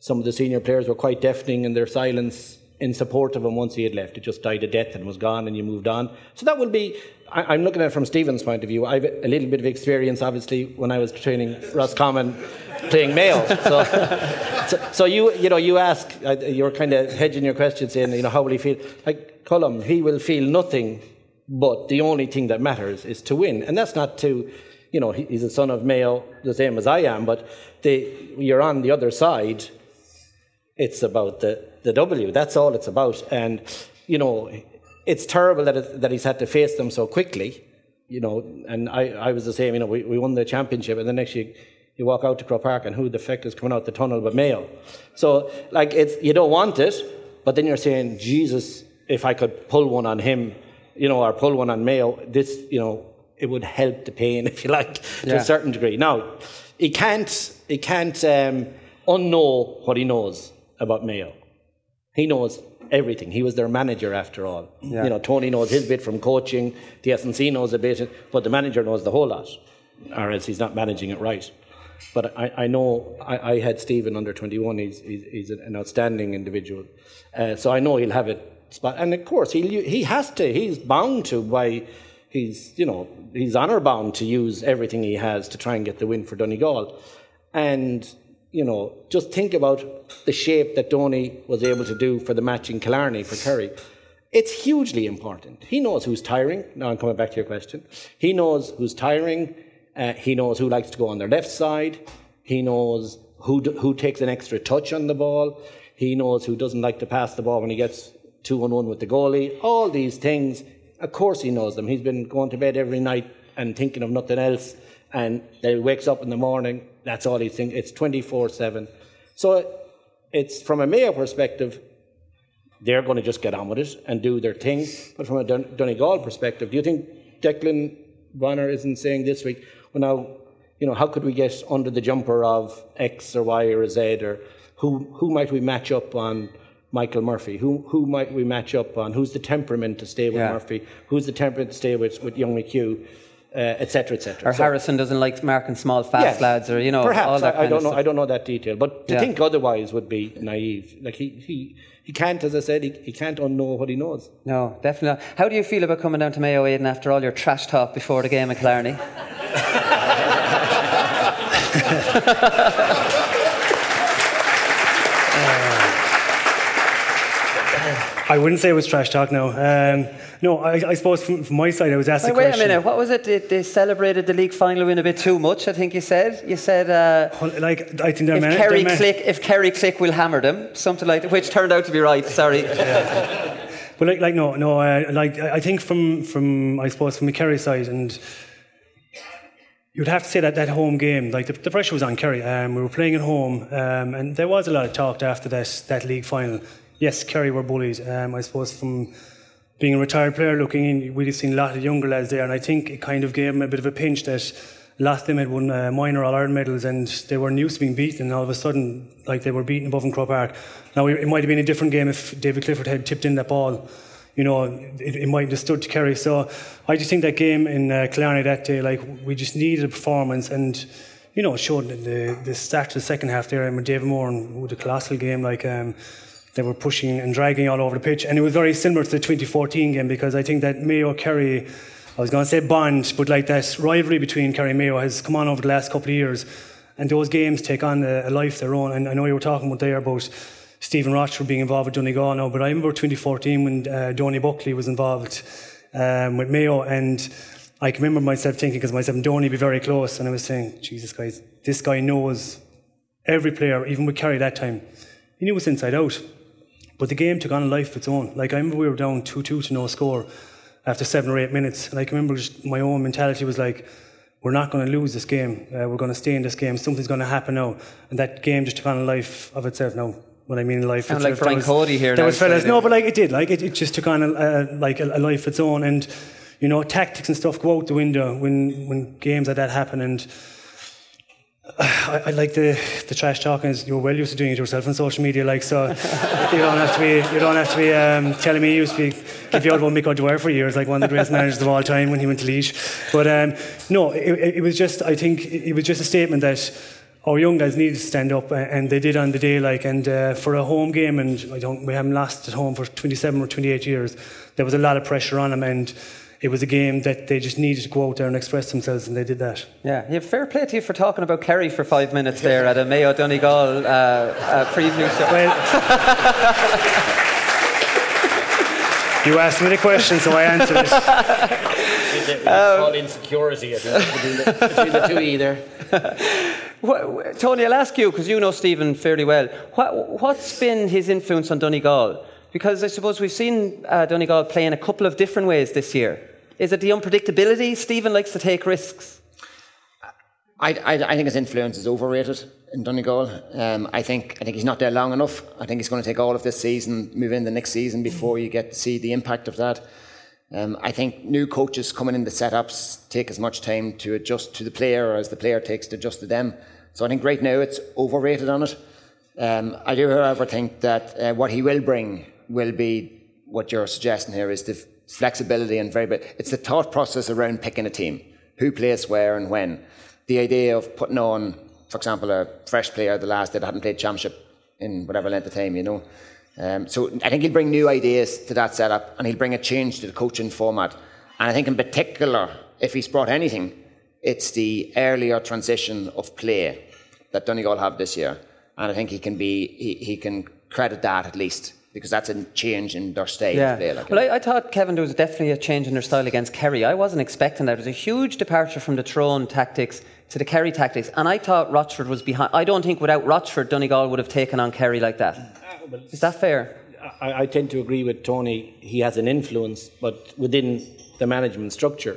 some of the senior players were quite deafening in their silence in support of him once he had left. It just died a death and was gone, and you moved on. So that will be I, am looking at it from Stephen's point of view. I have a little bit of experience, obviously, when I was training Roscommon playing Mayo. So, *laughs* so, so, you, you know, you ask, uh, you're kind of hedging your question, saying, you know, how will he feel? Like Colm, he will feel nothing, but the only thing that matters is to win, and that's not to, you know, he's a son of Mayo, the same as I am, but you're on the other side. It's about the the W. That's all it's about, and you know it's terrible that, it, that he's had to face them so quickly, you know. And I, I was the same, you know, we, we won the championship, and then next year you walk out to Croke Park, and who the feck is coming out the tunnel but Mayo? So, like, it's you don't want it, but then you're saying, Jesus, if I could pull one on him, you know, or pull one on Mayo, this, you know, it would help the pain, *laughs* if you like, to yeah. a certain degree. Now, he can't, he can't um, unknow what he knows about Mayo. He knows everything. He was their manager after all. Yeah. You know, Tony knows his bit from coaching, the S&C knows a bit, but the manager knows the whole lot, or else he's not managing it right. But I, I know I, I, had Stephen under 21, he's, he's, he's an outstanding individual. Uh, so I know he'll have it. Spot. And of course, he, he has to, he's bound to by, he's, you know, he's honour bound to use everything he has to try and get the win for Donegal. And you know, just think about the shape that Donie was able to do for the match in Killarney for Kerry. It's hugely important. He knows who's tiring. Now I'm coming back to your question. He knows who's tiring. Uh, he knows who likes to go on their left side. He knows who, who takes an extra touch on the ball. He knows who doesn't like to pass the ball when he gets two on one with the goalie. All these things, of course, he knows them. He's been going to bed every night and thinking of nothing else. And then he wakes up in the morning that's all he's thinking. It's 24 7. So it's from a Mayo perspective, they're going to just get on with it and do their thing. But from a Dun- Donegal perspective, do you think Declan Bonner isn't saying this week, well, now, you know, how could we get under the jumper of X or Y or Z or who, who might we match up on Michael Murphy? Who, who might we match up on? Who's the temperament to stay with yeah. Murphy? Who's the temperament to stay with, with young McHugh? Etc., uh, etc. Or so, Harrison doesn't like marking small, fast yes, lads, or you know, perhaps I, I, don't know. I don't know that detail, but to yeah. think otherwise would be naive. Like he, he, he can't, as I said, he, he can't unknow what he knows. No, definitely. Not. How do you feel about coming down to Mayo, Aidan, after all your trash talk before the game at Killarney? *laughs* I wouldn't say it was trash talk No. Um, no, I, I, suppose from, from, my side, I was asked wait. Wait a minute, what was it? They, they, celebrated the league final win a bit too much, I think you said. You said, uh, well, like, I think if, man, Kerry click, if Kerry click, we'll hammer them. Something like that, which turned out to be right, sorry. *laughs* Yeah. but like, like no, no, uh, like, I think from, from, I suppose, from the Kerry side, and You'd have to say that that home game, like the, the pressure was on Kerry. Um, we were playing at home, um, and there was a lot of talk after that that league final yes, Kerry were bullied. Um, I suppose from being a retired player looking in, we'd have seen a lot of younger lads there, and I think it kind of gave them a bit of a pinch that a lot of them had won uh, minor All Ireland medals and they weren't used to being beaten. And all of a sudden, like they were beaten above in Croke Park. Now, it might have been a different game if David Clifford had tipped in that ball. You know, it, it might have stood to Kerry. So I just think that game in uh, Killarney that day, like, we just needed a performance. And, you know, it showed the, the start to the second half there with David Moran with a colossal game. Like, um, they were pushing and dragging all over the pitch. And it was very similar to the 2014 game because I think that Mayo Kerry I was going to say bond, but like that rivalry between Kerry and Mayo has come on over the last couple of years, and those games take on a, a life their own. And I know you were talking about there about Stephen Rochford being involved with Donegal now, but I remember 2014 when uh, Donie Buckley was involved um, with Mayo, and I can remember myself thinking, because myself and Donie be very close, and I was saying, Jesus, guys, this guy knows every player, even with Kerry that time. He knew us inside out. But the game took on a life of its own. Like, I remember we were down 2 2 to no score after seven or eight minutes. And I can remember just my own mentality was like, we're not going to lose this game. Uh, we're going to stay in this game. Something's going to happen now. And that game just took on a life of itself now. What I mean, life. Sound like Frank was, Cody here. There was fellas, no, but like it did. Like it, it just took on a, a like a, a life of its own. And you know, tactics and stuff go out the window when when games like that happen. And *sighs* I, I, like the the trash talking you're well used to doing it yourself on social media, like so you don't have to be you don't have to be um, telling me you used to be give you out about Mick O'Dwyer for years, like one of the greatest managers of all time when he went to Laois. But um, no, it, it, was just I think it was just a statement that our young guys needed to stand up, and they did on the day. Like, and uh, for a home game, and I don't we haven't lost at home for 27 or 28 years. There was a lot of pressure on them, and it was a game that they just needed to go out there and express themselves, and they did that. Yeah, yeah fair play to you for talking about Kerry for five minutes there at a Mayo Donegal uh, uh, preview show. Well, you asked me the question, so I answered it. It's *laughs* all um, insecurity between the, between the two either. *laughs* Tony, I'll ask you because you know Stephen fairly well. What, what's been his influence on Donegal? Because I suppose we've seen uh, Donegal play in a couple of different ways this year. Is it the unpredictability? Stephen likes to take risks. I, I, I think his influence is overrated in Donegal. Um, I think I think he's not there long enough. I think he's going to take all of this season, move in the next season before you get to see the impact of that. Um, I think new coaches coming in the setups take as much time to adjust to the player as the player takes to adjust to them. So I think right now it's overrated on it. Um, I do, however, think that uh, what he will bring will be what you're suggesting here is the flexibility and very it's the thought process around picking a team who plays where and when. The idea of putting on for example a fresh player the last that hadn't played championship in whatever length of time you know? Um, so I think he'll bring new ideas to that setup and he'll bring a change to the coaching format. And I think in particular if he's brought anything it's the earlier transition of play that Donegal have this year. And I think he can be he, he can credit that at least because that's a change in their style yeah. of play. Like well, I, I, thought, Kevin, there was definitely a change in their style against Kerry. I wasn't expecting that. It was a huge departure from the Tyrone tactics to the Kerry tactics. And I thought Rochford was behind. I don't think without Rochford, Donegal would have taken on Kerry like that. Is that fair? I, I tend to agree with Tony. He has an influence, but within the management structure,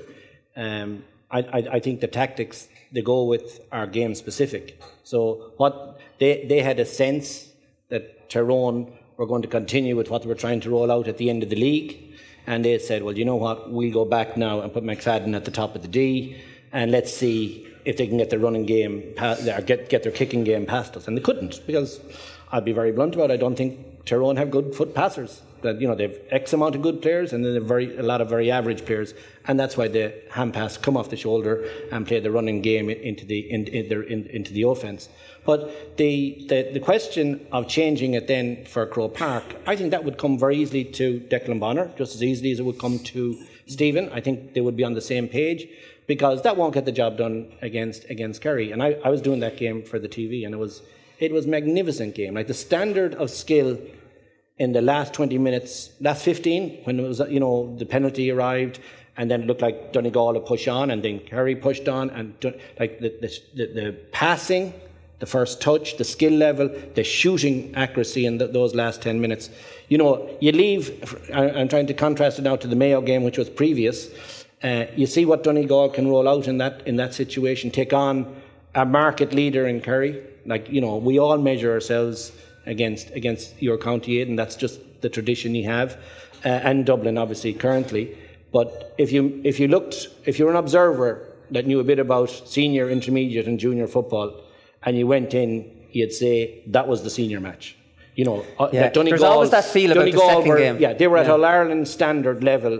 um, I, I, I think the tactics they go with are game specific. So what they, they had a sense that Tyrone we're going to continue with what we're trying to roll out at the end of the league. And they said, well, you know what, we'll go back now and put McFadden at the top of the D, and let's see if they can get their running game, or get, get their kicking game past us. And they couldn't, because I'll be very blunt about it, I don't think Tyrone have good foot passers. That you know they've X amount of good players and then they've very a lot of very average players, and that's why the hand pass come off the shoulder and play the running game into the in, in, in, into the offense. But the, the, the, question of changing it then for Croke Park, I think that would come very easily to Declan Bonner, just as easily as it would come to Stephen. I think they would be on the same page because that won't get the job done against against Kerry. And I, I was doing that game for the TV, and it was it was magnificent game. Like the standard of skill in the last 20 minutes, last 15, when it was you know the penalty arrived, and then it looked like Donegal would push on, and then Kerry pushed on, and like the, the, the, the passing the first touch, the skill level, the shooting accuracy in the, those last 10 minutes. You know, you leave, I'm trying to contrast it now to the Mayo game, which was previous. Uh, you see what Donegal can roll out in that, in that situation, take on a market leader in Kerry. Like, you know, we all measure ourselves against, against your county aid, and that's just the tradition you have, uh, and Dublin, obviously, currently. But if you, if you looked, if you're an observer that knew a bit about senior, intermediate, and junior football, and you went in, you'd say that was the senior match. You know, uh, Yeah, that Donegal, there's always that feel about the second were, game. Yeah, they were at Yeah. All Ireland standard level,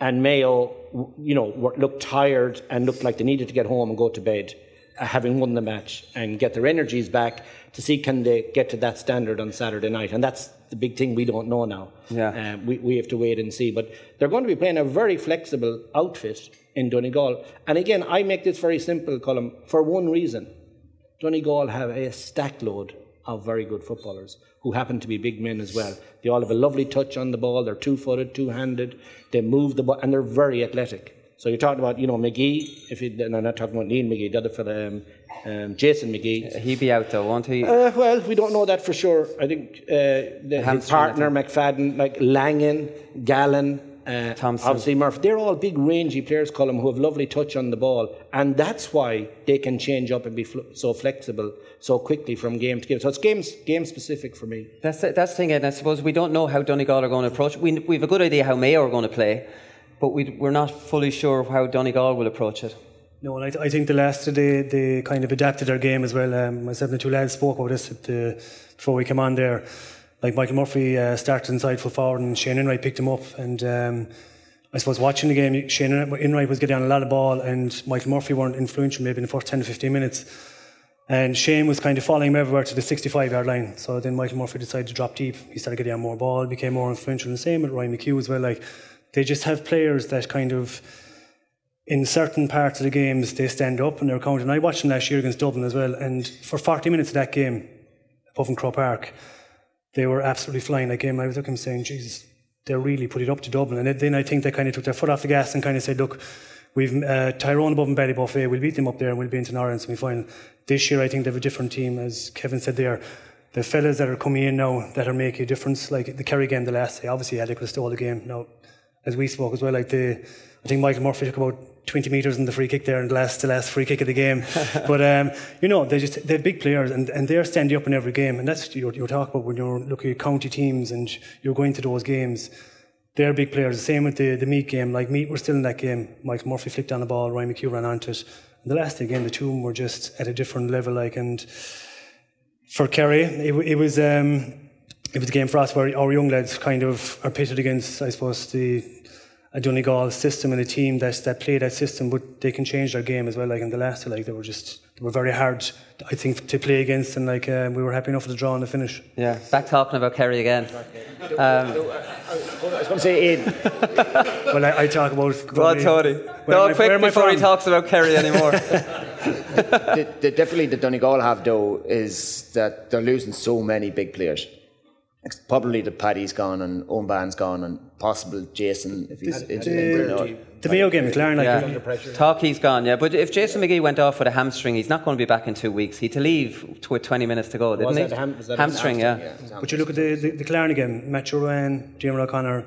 and Mayo, you know, were, looked tired and looked like they needed to get home and go to bed, uh, having won the match and get their energies back to see can they get to that standard on Saturday night, and that's the big thing we don't know now. Yeah. Uh, we, we have to wait and see. But they're going to be playing a very flexible outfit in Donegal. And again, I make this very simple, Colin, for one reason. Donegal have a stack load of very good footballers who happen to be big men as well. They all have a lovely touch on the ball. They're two-footed, two-handed. They move the ball, and they're very athletic. So you're talking about, you know, McGee. If you, and I'm not talking about Neil McGee, the other fella, um, um, Jason McGee. He'd be out though, won't he? Uh, well, we don't know that for sure. I think uh, the, his partner McFadden, like Langan, Gallen, uh, Thompson. obviously Murphy, they're all big, rangy players, Colin, who have lovely touch on the ball, and that's why they can change up and be fl- so flexible so quickly from game to game. So it's game game specific for me. That's the, that's the thing, and I suppose we don't know how Donegal are going to approach. We we have a good idea how Mayo are going to play, but we we're not fully sure how Donegal will approach it. No, and I, th- I think the last they they kind of adapted their game as well. Um, myself and the two lads spoke about this at the, before we came on there. Like Michael Murphy uh, started inside full forward, and Shane Enright picked him up. And um, I suppose watching the game, Shane Enright was getting on a lot of ball, and Michael Murphy weren't influential maybe in the first ten to fifteen minutes. And Shane was kind of following him everywhere to the 65 yard line. So then Michael Murphy decided to drop deep. He started getting on more ball, became more influential. And the same with Ryan McHugh as well. Like they just have players that kind of in certain parts of the games they stand up and they're counting. I watched them last year against Dublin as well, and for 40 minutes of that game, above in Croke Park, they were absolutely flying that game. I was looking saying, Jesus, they really put it up to Dublin. And then I think they kind of took their foot off the gas and kind of said, look, we've uh, Tyrone above and Ballybofey, we'll beat them up there and we'll be into an Ireland semi-final. This year I think they have a different team, as Kevin said there. The fellas that are coming in now that are making a difference, like the Kerry game the last day, obviously could have stole the game. Now, as we spoke as well, like the, I think Michael Murphy took about 20 metres in the free kick there and the last, the last free kick of the game. *laughs* but, um, you know, they just, they're big players and, and they're standing up in every game. And that's what you're, you're talking about when you're looking at county teams and you're going to those games. They're big players. The same with the, the Meath game. Like, Meath were still in that game. Michael Murphy flicked on the ball, Ryan McHugh ran onto it. And the last day, again, the two of them were just at a different level. Like, and for Kerry, it, it was, um, it was a game for us where our young lads kind of are pitted against, I suppose, the a Donegal system and a team that that play that system, but they can change their game as well. Like in the last, like they were just they were very hard, I think, to play against, and like uh, we were happy enough with the draw and the finish. Yeah, back talking about Kerry again. Um, I was going to say, Ian. well, I, I talk about. Go on, Tony. Where No, am quick where before he talks about Kerry anymore. *laughs* the, the, definitely the Donegal have though is that they're losing so many big players. It's Probably the Paddy's gone and Eoghan Bán's gone and possible Jason if he's The- into the- the Mayo game, McLaren, like, yeah. Talk he's gone, yeah. But if Jason McGee went off with a hamstring, he's not going to be back in two weeks. He had to leave t- with 20 minutes to go, didn't Was he? that a ham- was that a hamstring, hamstring? yeah. But you look at the the, the Clarn again, Matt Ruane, Jim O'Connor,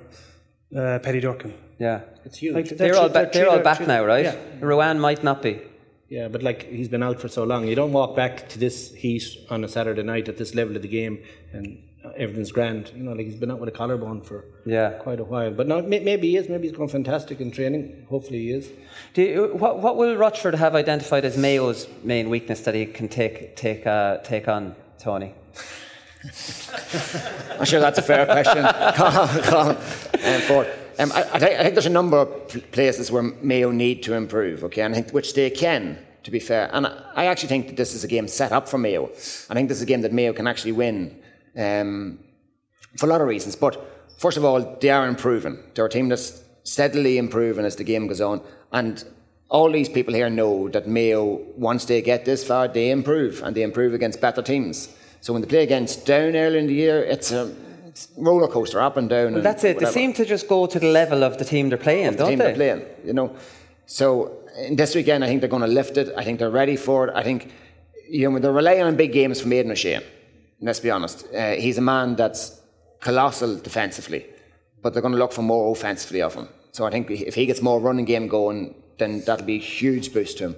uh, Paddy Durkin. Yeah. It's huge. Like, They're all, back, they're all back now, right? Yeah. Ruane might not be. Yeah, but like he's been out for so long, you don't walk back to this heat on a Saturday night at this level of the game and everything's grand. You know, like he's been out with a collarbone for Yeah. quite a while. But now maybe he is. Maybe he's going fantastic in training. Hopefully he is. Do you, what, what will Rochford have identified as Mayo's main weakness that he can take take uh, take on, Tony? I'm sure that's a fair question. *laughs* Colin, Colin, um, Ford. Um, I, I, think, I think there's a number of places where Mayo need to improve, okay, and I think which they can, to be fair. And I, I actually think that this is a game set up for Mayo. I think this is a game that Mayo can actually win um, for a lot of reasons. But first of all, they are improving. They're a team that's steadily improving as the game goes on. And all these people here know that Mayo, once they get this far, they improve, and they improve against better teams. So when they play against Down early in the year, it's a it's roller coaster, up and down. Well, and that's it. They seem to just go to the level of the team they're playing, Of don't the team they? they're playing, you know. So in this weekend, I think they're going to lift it. I think they're ready for it. I think you know they're relying on big games from Aidan O'Shea. Let's be honest. Uh, he's a man that's colossal defensively, but they're going to look for more offensively of him. So I think if he gets more running game going, then that'll be a huge boost to him.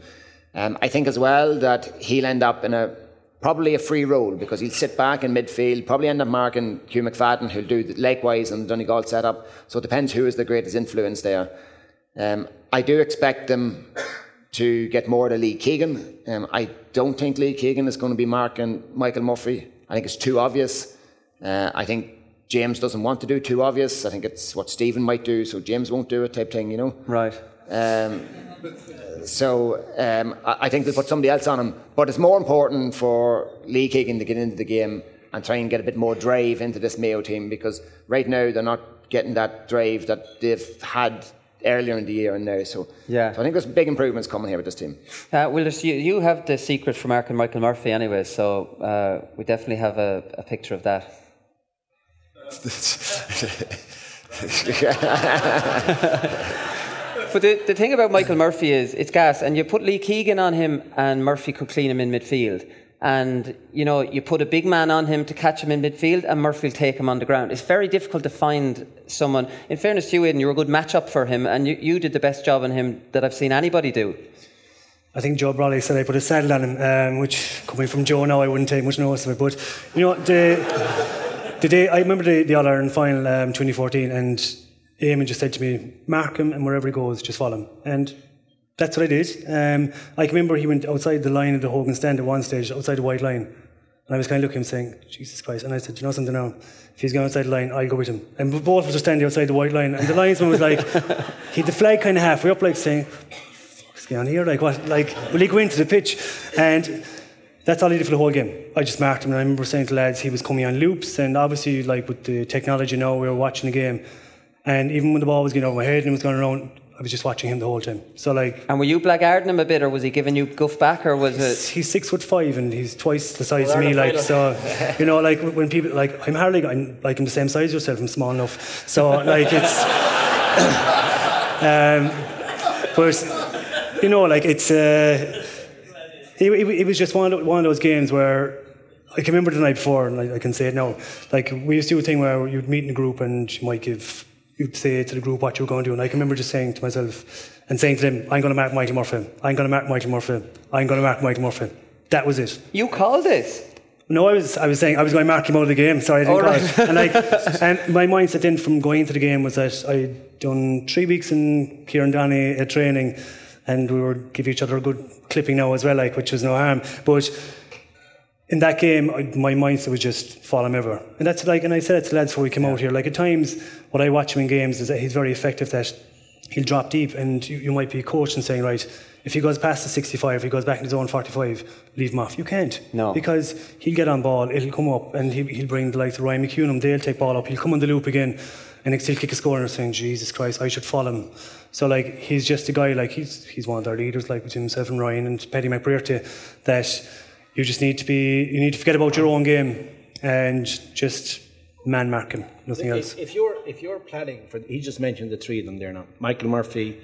Um, I think as well that he'll end up in a probably a free role because he'll sit back in midfield, probably end up marking Hugh McFadden, who'll do likewise in the Donegal setup. So it depends who is the greatest influence there. Um, I do expect them to get more to Lee Keegan. Um, I don't think Lee Keegan is going to be marking Michael Murphy. I think it's too obvious. Uh, I think James doesn't want to do too obvious. I think it's what Stephen might do, so James won't do it type thing, you know. Right. Um, so um, I, I think they'll put somebody else on him. But it's more important for Lee Keegan to get into the game and try and get a bit more drive into this Mayo team because right now they're not getting that drive that they've had earlier in the year and now. So, Yeah. so I think there's big improvements coming here with this team. Uh, well, you, you have the secret for marking Michael Murphy anyway, so uh, we definitely have a, a picture of that. *laughs* But the, the thing about Michael Murphy is it's gas, and you put Lee Keegan on him, and Murphy could clean him in midfield. And you know, you put a big man on him to catch him in midfield, and Murphy will take him on the ground. It's very difficult to find someone. In fairness to you, Aidan, you were a good matchup for him, and you, you did the best job on him that I've seen anybody do. I think Joe Brolly said I put a saddle on him, um, which coming from Joe now, I wouldn't take much notice of it. But you know, the the day I remember the, the All Ireland final, um, 2014, and Eamon just said to me, "Mark him, and wherever he goes, just follow him." And that's what I did. Um, I can remember he went outside the line of the Hogan stand at one stage, outside the white line. And I was kind of looking at him saying, Jesus Christ. And I said, you know something now? If he's going outside the line, I'll go with him. And both of us were standing outside the white line. And the linesman was like, *laughs* he the flag kind of halfway up, like saying, what's going on here? Like, what? Like, will he go into the pitch? And that's all he did for the whole game. I just marked him. And I remember saying to lads, he was coming on loops. And obviously, like with the technology now, we were watching the game. And even when the ball was getting over my head and it was going around, I was just watching him the whole time. So like, And were you blackguarding him a bit, or was he giving you guff back, or was it? he's six foot five and he's twice the size Well, of me. Like so, you know, like when people like I'm hardly I'm like I'm the same size as yourself. I'm small enough. So like it's, *laughs* um, but you know, like it's. Uh, it, it, it was just one of, one of those games where I can remember the night before, and I, I can say it now. Like we used to do a thing where you'd meet in a group and you might give, you'd say to the group what you were going to do, and I can remember just saying to myself and saying to them, "I'm going to mark Michael Murphy. I'm going to mark Michael Murphy. I'm going to mark Michael Murphy." That was it. You called this? No, I was I was saying I was going to mark him out of the game. Sorry, I didn't call right. it. And like, *laughs* and my mindset then from going into the game was that I'd done three weeks in Kieran Donaghy at training, and we were give each other a good clipping now as well, like which was no harm. But in that game, I, my mindset was just follow him ever. And that's like, and I said it to lads before we came out here. Like at times, what I watch him in games is that he's very effective. That he'll drop deep, and you, you might be coached and saying, right, if he goes past the 65, if he goes back in his own 45, leave him off. You can't. No. Because he'll get on ball, it'll come up, and he'll, he'll bring the likes of Ryan McCunum, they'll take ball up, he'll come on the loop again, and he'll kick a score, and saying, Jesus Christ, I should follow him. So, like, he's just a guy, like, he's, he's one of their leaders, like, between himself and Ryan and Paddy McBrearty, that you just need to be, you need to forget about your own game and just man mark him, nothing else. If, if you're if you're planning for, he just mentioned the three of them there now: Michael Murphy,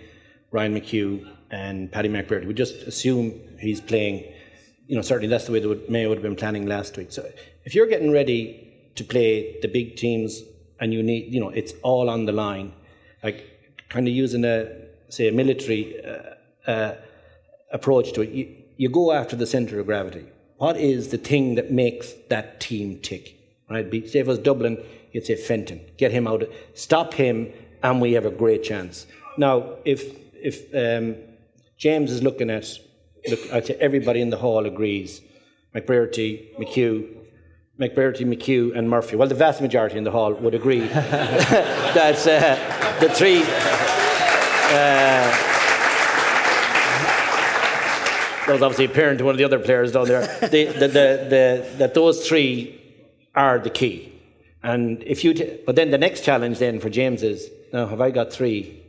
Ryan McHugh, and Paddy McBrearty. We just assume he's playing. You know, certainly that's the way would, Mayo would have been planning last week. So if you're getting ready to play the big teams and you need, you know, it's all on the line, like kind of using a say a military uh, uh, approach to it. You, you go after the center of gravity. What is the thing that makes that team tick? Right? Say if it was Dublin, you'd say Fenton. Get him out. Stop him, and we have a great chance. Now, if if um, James is looking at, look, I'd say everybody in the hall agrees. McBrearty, McHugh, McBrearty, McHugh, and Murphy. Well, the vast majority in the hall would agree *laughs* that uh, the three. Uh, that was obviously apparent to one of the other players down there. *laughs* The, the, the, the, that those three are the key. And if you, t- but then the next challenge then for James is, now have I got three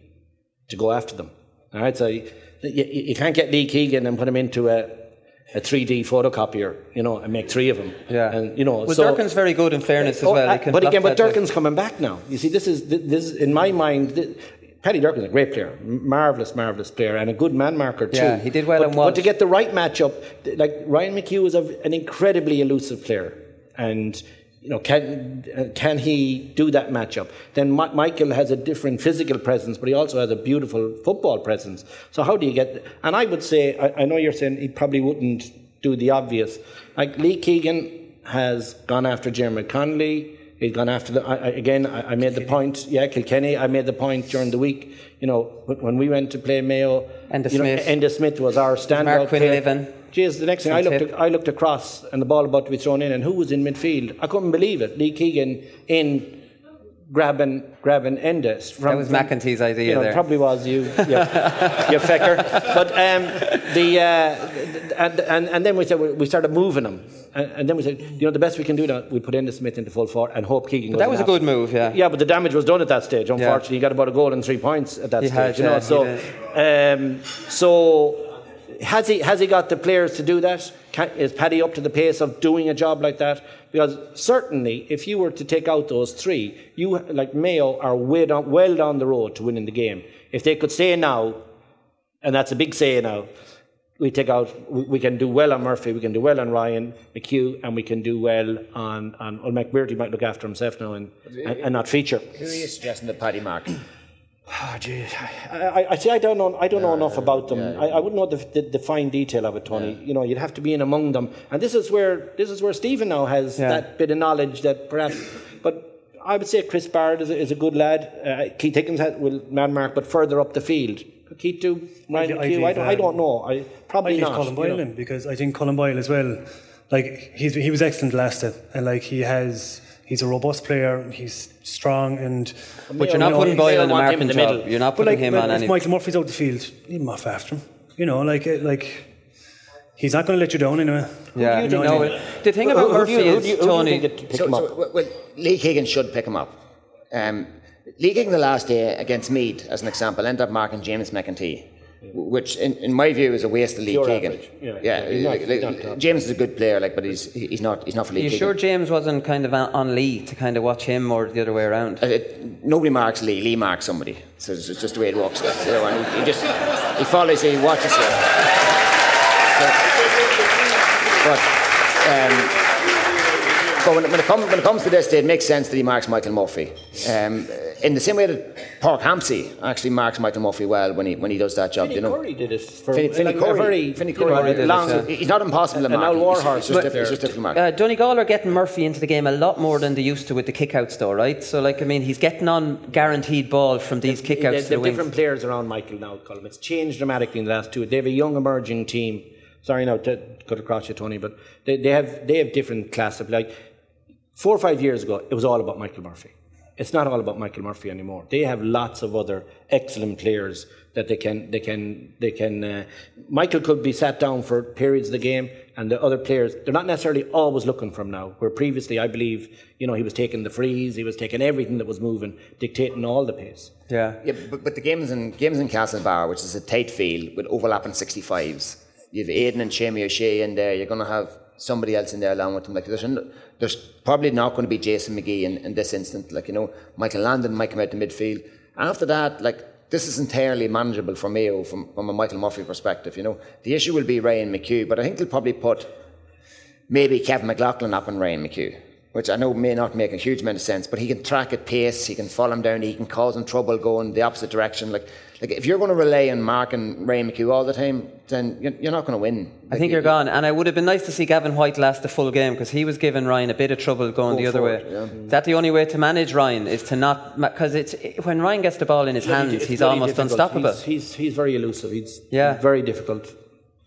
to go after them? All right, so you, you, you can't get Lee Keegan and put him into a, a 3D photocopier, you know, and make three of them. Yeah. And, you know, Well, so, Durkin's very good in fairness as Oh, well. but again, but Durkin's coming back now. You see, this is this is in my mind. Th- Paddy Durkin's a great player, marvelous, marvelous player, and a good man marker too. Yeah, he did well But, in but to get the right matchup, like Ryan McHugh is a, an incredibly elusive player, and you know, can uh, can he do that matchup? Then Mi- Michael has a different physical presence, but he also has a beautiful football presence. So how do you get? And I would say, I, I know you're saying he probably wouldn't do the obvious. Like Lee Keegan has gone after Diarmuid Connolly, He's gone after the. I, I, again, I, I made the point. Yeah, Kilkenny. I made the point during the week. You know, when we went to play Mayo, Enda you know, Smith. Enda Smith was our standout. Mark. Quinlivan. Geez, the next thing I looked, at, I looked across and the ball about to be thrown in, and who was in midfield? I couldn't believe it. Lee Keegan in grabbing grabbing Enda. From, That was McEntee's idea you know, there. Probably was you, you, *laughs* you fecker. But um, the uh, and, and and then we said we started moving them, and, and then we said, you know, the best we can do now, we put Enda Smith into full forward and hope Keegan. But that was a good move, yeah. Yeah, but the damage was done at that stage. Unfortunately, he got about a goal and three points at that He stage. had, you know, yeah, so um, so has he has he got the players to do that? Can, is Paddy up to the pace of doing a job like that? Because certainly, if you were to take out those three, you like Mayo are way down, well down the road to winning the game. If they could say now, and that's a big say now, we take out, we, we can do well on Murphy, we can do well on Ryan McHugh, and we can do well on on well, McBrearty might look after himself now and, and, and not feature. Who are you suggesting the Paddy Mark? Oh, gee. I, I, I see. I don't know. I don't know enough about them. I, I wouldn't know the, the, the fine detail of it, Tony. You know, you'd have to be in among them, and this is where this is where Stephen now has Yeah. that bit of knowledge that perhaps. But I would say Chris Barrett is a, is a good lad. Uh, Keith Higgins had, will man mark, but further up the field. Keith do Ryan I'd- I'd I don't. I um, don't know. I probably I leave not. Colin you Boyle know. in because I think Colin Boyle as well, like he's he was excellent last year, and like he has he's a robust player, he's strong and. But you're not know, putting he's- Boyle in the marking job. You're not But putting like, him but on if any. Michael Murphy's out the field, leave him off after him. You know, like uh, like he's not going to let you down anyway. Yeah. You know No, what I mean? the thing about Murphy is Tony. So, so, well, well, Lee Keegan should pick him up. Um, Lee Keegan the last day against Meath, as an example, ended up marking James McEntee, which in, in my view is a waste of Lee Pure Keegan. average. Yeah, Yeah, yeah, he's not- like- he's not. James is a good player, like, but he's he's not he's not for Are Lee you Keegan. sure James wasn't kind of on on Lee to kind of watch him or the other way around? Uh, it- nobody marks Lee. Lee marks somebody. So it's it's just the way it works. You know, and he, he just he follows you, he watches you. So, but um, but when, it- when, it comes, when it comes to this, it makes sense that he marks Michael Murphy. Um, in the same way that Padraig Hampsey actually marks Michael Murphy well when he when he does that job. Finney you know, Curry did it for Finney, Finney like Curry. very- Finney you know, Curry. did it, long- yeah. He's not impossible to An mark. old He's- warhorse It's just, up diff- there. it's just difficult to mark. Uh, Donegal are getting Murphy into the game a lot more than they used to with the kickouts, though, right? So, like, I mean, he's getting on guaranteed ball from these kickouts There- to there the are different players around Michael now, Colin. It's changed dramatically in the last two. They have a young emerging team. Sorry now to cut across you, Tony, but they, they have they have different class of like four or five years ago. It was all about Michael Murphy. It's not all about Michael Murphy anymore. They have lots of other excellent players that they can they can they can. Uh, Michael could be sat down for periods of the game, and the other players they're not necessarily always looking for him now. Where previously, I believe, you know, he was taking the frees, he was taking everything that was moving, dictating all the pace. Yeah. Yeah, but, but the games in games in Castlebar, which is a tight field with overlapping 65s, you have Aidan and Seamie O'Shea in there. You're going to have somebody else in there along with them. Like there's, an- there's probably not going to be Jason McGee in, in this instant. Like you know, Michael Langan might come out to midfield. After that, like this is entirely manageable for Mayo oh, from, from a Michael Murphy perspective. You know, the issue will be Ryan McHugh, but I think they'll probably put maybe Kevin McLoughlin up on Ryan McHugh, which I know may not make a huge amount of sense, but he can track at pace, he can fall him down, he can cause him trouble going the opposite direction. Like, like if you're going to rely on Mark and Ryan McHugh all the time, then you're, you're not going to win. I think you're gone. And it would have been nice to see Gavin White last the full game because he was giving Ryan a bit of trouble going Go the other forward, way. yeah. Is that the only way to manage Ryan is to not because it's when Ryan gets the ball in his hands, It's he's almost difficult. unstoppable. He's, he's, he's very elusive. He's Yeah. very difficult.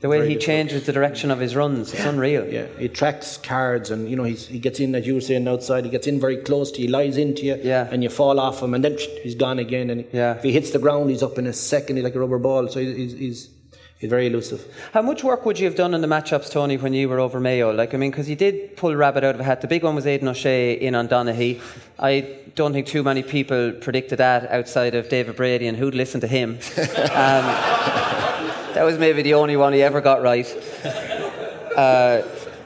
The way he changes the direction of his runs, it's unreal. Yeah, he tracks cards, and you know he's, he gets in, as you were saying outside. He gets in very close to you, he lies into you, Yeah. and you fall off him, and then he's gone again. And Yeah. if he hits the ground, he's up in a second, he's like a rubber ball. So he's he's, he's, he's very elusive. How much work would you have done on the matchups, Tony, when you were over Mayo? Like, I mean, because you did pull rabbit out of a hat. The big one was Aidan O'Shea in on Donaghy. I don't think too many people predicted that outside of David Brady and who'd listen to him. *laughs* um, that was maybe the only one he ever got right. *laughs* Uh,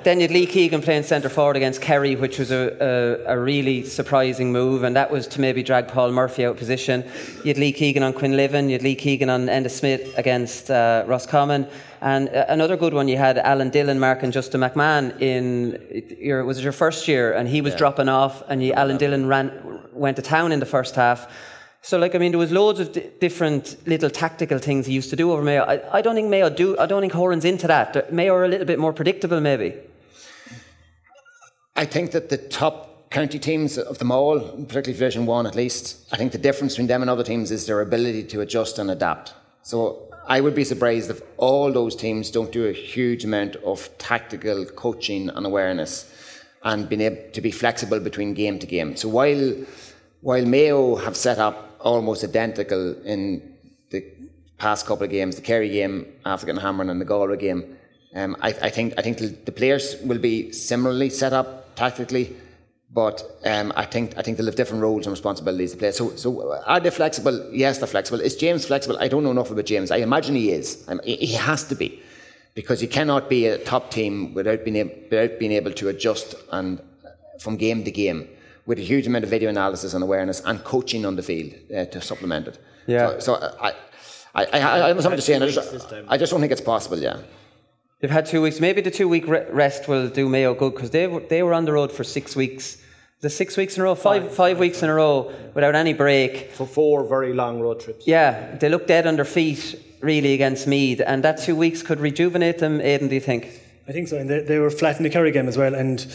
then you'd Lee Keegan playing centre forward against Kerry, which was a, a, a really surprising move, and that was to maybe drag Paul Murphy out of position. You'd Lee Keegan on Quinlivan, you'd Lee Keegan on Enda Smith against uh, Roscommon, and uh, another good one you had Alan Dillon marking Justin McMahon in your was it your first year, and he was dropping off, and you, Alan Dillon ran went to town in the first half. So, like, I mean, there was loads of di- different little tactical things he used to do over Mayo. I, I don't think Mayo do. I don't think Horan's into that. Mayo are a little bit more predictable, maybe. I think that the top county teams of them all, particularly Division One at least, I think the difference between them and other teams is their ability to adjust and adapt. So I would be surprised if all those teams don't do a huge amount of tactical coaching and awareness and being able to be flexible between game to game. So while while Mayo have set up almost identical in the past couple of games, the Kerry game getting hammered and the Galway game, um, I, I, think I think the, players will be similarly set up tactically. But um, I think I think they'll have different roles and responsibilities to play. So, so are they flexible? Yes, they're flexible. Is James flexible? I don't know enough about James. I imagine he is. He has to be, because you cannot be a top team without being able, without being able to adjust and from game to game with a huge amount of video analysis and awareness and coaching on the field uh, to supplement it. Yeah. So, so I, I, I, I, I something to say, and I just, I just don't think it's possible. Yeah. They've had two weeks. Maybe the two week rest will do Mayo good because they were, they were on the road for six weeks. The six weeks in a row, five, five, five weeks in a row without any break. For four very long road trips. Yeah, they look dead on their feet really against Meath, and that two weeks could rejuvenate them. Aidan, do you think? I think so, and they, they were flat in the Kerry game as well. And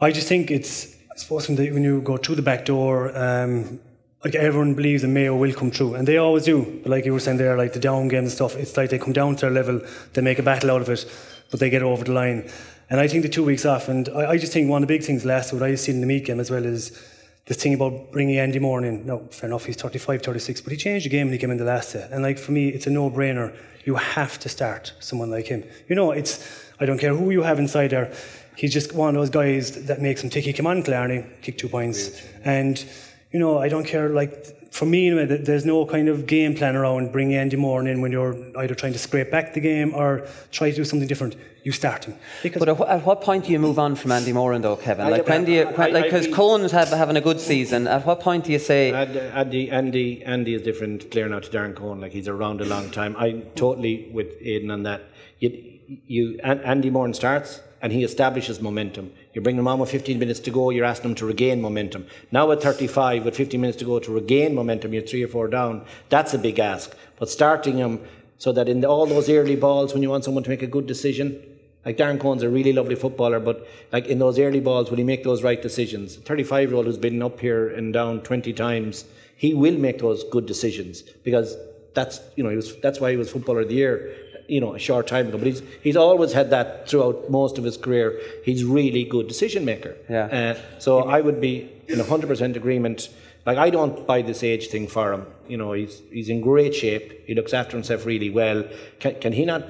I just think it's, I suppose, when, they, when you go through the back door, um, like everyone believes that Mayo will come through, and they always do. But like you were saying there, like the down game and stuff, it's like they come down to their level, they make a battle out of it, but they get over the line. And I think the two weeks off, and I, I just think one of the big things last what I've seen in the Meath game as well is this thing about bringing Andy Moran in. No, fair enough, he's 35, 36, but he changed the game when he came in the last day. And like for me, it's a no-brainer. You have to start someone like him. You know, it's I don't care who you have inside there. He's just one of those guys that makes him tick. He came on Clarny, kicked two points, and you know I don't care. Like for me, anyway, there's no kind of game plan around bringing Andy Moran in when you're either trying to scrape back the game or try to do something different. You start him. Because but at, what point do you move on from Andy Moran, though, Kevin? Like when do you, when, like because Coen's have, having a good season. At what point do you say Andy, Andy, Andy is different player now to Darren Coen. Like he's around a long time. I totally with Aidan on that. You, you, Andy Moran starts and he establishes momentum. You bring him on with 15 minutes to go, you're asking him to regain momentum. Now at 35, with 15 minutes to go to regain momentum, you're three or four down. That's a big ask. But starting him so that in all those early balls, when you want someone to make a good decision, like Darren Coen's a really lovely footballer, but like in those early balls, will he make those right decisions? 35 year old who's been up here and down 20 times, he will make those good decisions because that's you know was that's why he was footballer of the year you know a short time ago. But he's he's always had that throughout most of his career. He's really good decision maker. Yeah. Uh, so I would be in hundred percent agreement. Like I don't buy this age thing for him. You know, he's he's in great shape. He looks after himself really well. Can, can he not?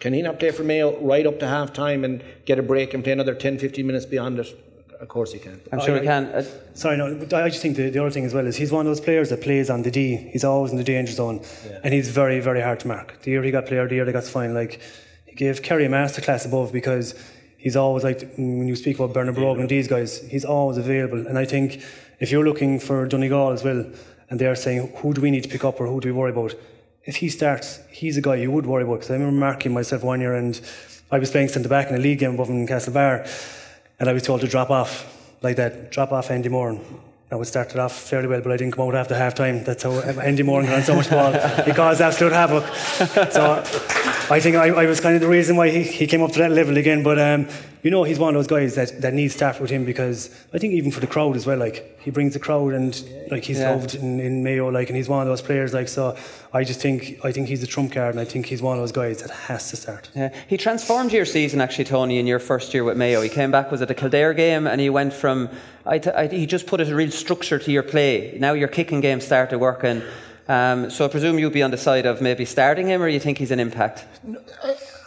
Can he not play for Mayo right up to half time and get a break and play another 10, 15 minutes beyond it? Of course he can. I'm sure I, he can. Uh, sorry, no, but I just think the, the other thing as well is he's one of those players that plays on the D. He's always in the danger zone, yeah. and he's very, very hard to mark. The year he got player, the year they got fine. Like he gave Kerry a masterclass above because he's always like when you speak about Bernard Brogan and these guys, he's always available. And I think if you're looking for Donegal as well, and they're saying who do we need to pick up or who do we worry about, if he starts, he's a guy you would worry about. Because I remember marking myself one year, and I was playing centre back in a league game above in Castlebar, and I was told to drop off like that, drop off Andy Moran. Now it started off fairly well, but I didn't come out after half time. That's how Andy Moran got so much ball. He caused absolute havoc. So I think I, I, was kind of the reason why he, he came up to that level again. But um, you know, he's one of those guys that, that needs staff with him because I think even for the crowd as well, like he brings the crowd and like he's yeah. loved in, in Mayo, like, and he's one of those players. Like, so I just think I think he's a trump card, and I think he's one of those guys that has to start. Yeah. He transformed your season actually, Tony, in your first year with Mayo. He came back was at a Kildare game, and he went from I, I, he just put a real structure to your play. Now your kicking game started working. Um, so I presume you'll be on the side of maybe starting him, or you think he's an impact?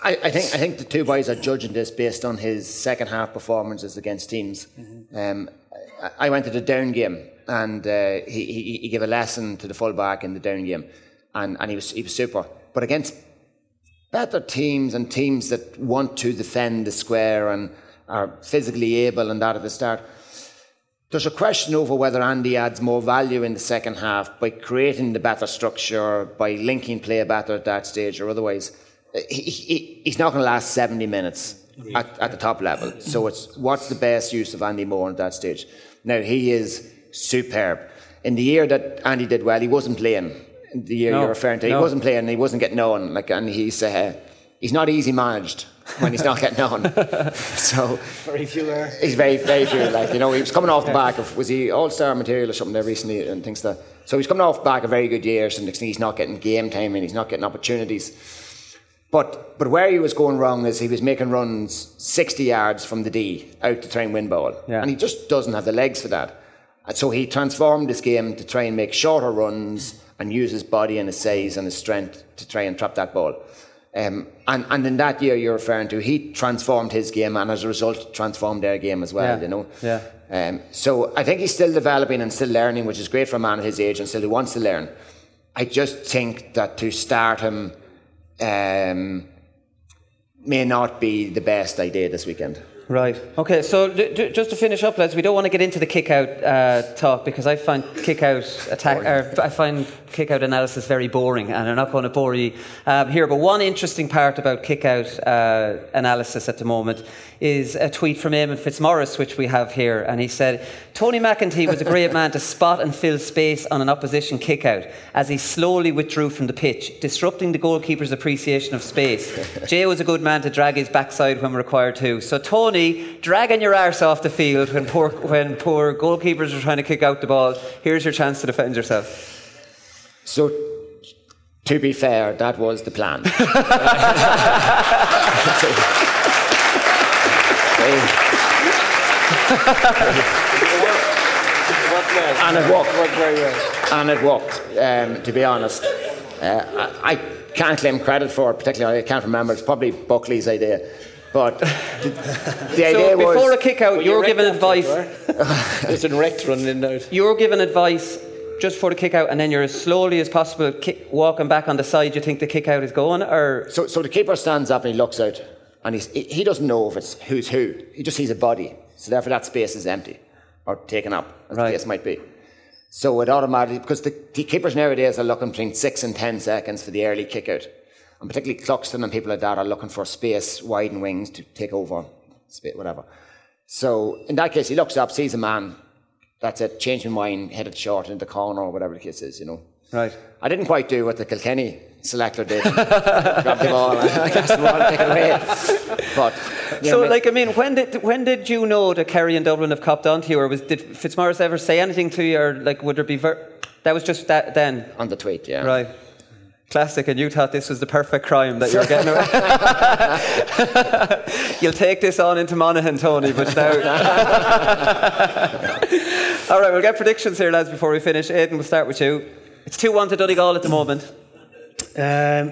I, I, think I think the two boys are judging this based on his second half performances against teams. Mm-hmm. Um, I, I went to the down game and uh, he, he, he gave a lesson to the fullback in the down game, and, and he was he was super. But against better teams and teams that want to defend the square and are physically able and that at the start there's a question over whether Andy adds more value in the second half by creating the better structure, by linking play better at that stage, or otherwise. He, he, he's not going to last 70 minutes at, at, the top level. So it's what's the best use of Andy Moore at that stage? Now, he is superb. In the year that Andy did well, he wasn't playing. The year no, you're referring to, he no. wasn't playing, he wasn't getting on. Like, and he's, uh, he's not easy managed. when he's not getting on. *laughs* so very few are. He's very, very few. Like you know, he was coming off the back of was he All Star material or something there recently and things that. So he's coming off the back of very good years, and he's not getting game time and he's not getting opportunities. But but where he was going wrong is he was making runs 60 yards from the D out to try and win ball, Yeah. and he just doesn't have the legs for that. And so he transformed his game to try and make shorter runs and use his body and his size and his strength to try and trap that ball. Um, and, and in that year you're referring to, he transformed his game and as a result transformed their game as well, Yeah. you know. Yeah. Um, so I think he's still developing and still learning, which is great for a man his age and still who wants to learn. I just think that to start him um, may not be the best idea this weekend. Right. Okay. So d- just to finish up, lads, we don't want to get into the kick out uh, talk because I find kick out attack. Or I find kick out analysis very boring, and I'm not going to bore you um, here. But one interesting part about kick out uh, analysis at the moment is a tweet from Eamon Fitzmaurice, which we have here, and he said Tony McEntee was a great man to spot and fill space on an opposition kick out as he slowly withdrew from the pitch, disrupting the goalkeeper's appreciation of space. Jay was a good man to drag his backside when required to. So Tony, dragging your arse off the field when poor when poor goalkeepers are trying to kick out the ball. Here's your chance to defend yourself. So, to be fair, that was the plan. *laughs* and it worked. And it worked, um, to be honest. Uh, I, I can't claim credit for it, particularly, I can't remember. It's probably Buckley's idea. But the, the idea so was. before a kick out, you're you given advice. It's an wrecked running in and out. You're given advice just for the kick out, and then you're as slowly as possible kick, walking back on the side. You think the kick out is going, or So, so the keeper stands up and he looks out, and he's, he, he doesn't know if it's who's who. He just sees a body. So therefore, that space is empty or taken up, as the case might be. So it automatically, because the, the keepers nowadays are looking between six and ten seconds for the early kick out. And particularly Cluxton and people like that are looking for space, wide and wings to take over, whatever. So in that case, he looks up, sees a man, that's it, change my mind, headed short into the corner or whatever the case is, you know. Right. I didn't quite do what the Kilkenny selector did. *laughs* Grab the ball and *laughs* cast the ball and away. But, you so, know, like, I mean, when did when did you know that Kerry and Dublin have copped onto you, or was did Fitzmaurice ever say anything to you, or like, would there be ver- that was just that then on the tweet, yeah, right. Classic, and you thought this was the perfect crime that you were getting away. *laughs* You'll take this on into Monaghan, Tony, but now. *laughs* All right, we'll get predictions here, lads, before we finish. Aidan, we'll start with you. It's 2 1 to Donegal at the moment. Um,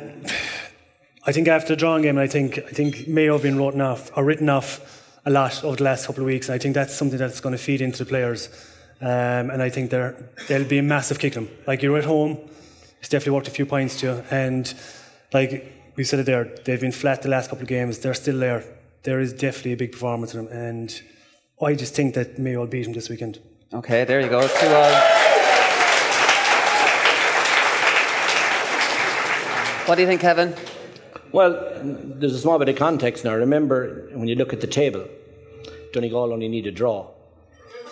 I think after the drawing game, I think I think Mayo have been written off or written off a lot over the last couple of weeks, and I think that's something that's going to feed into the players. Um, and I think they're, they'll be a massive kick them. Like you're at home, it's definitely worked a few points to you. And like we said it there, they've been flat the last couple of games. They're still there. There is definitely a big performance in them, and I just think that Mayo will beat them this weekend. Okay, there you go. It's 2 all. What do you think, Kevin? Well, there's a small bit of context now. Remember, when you look at the table, Donegal only need a draw.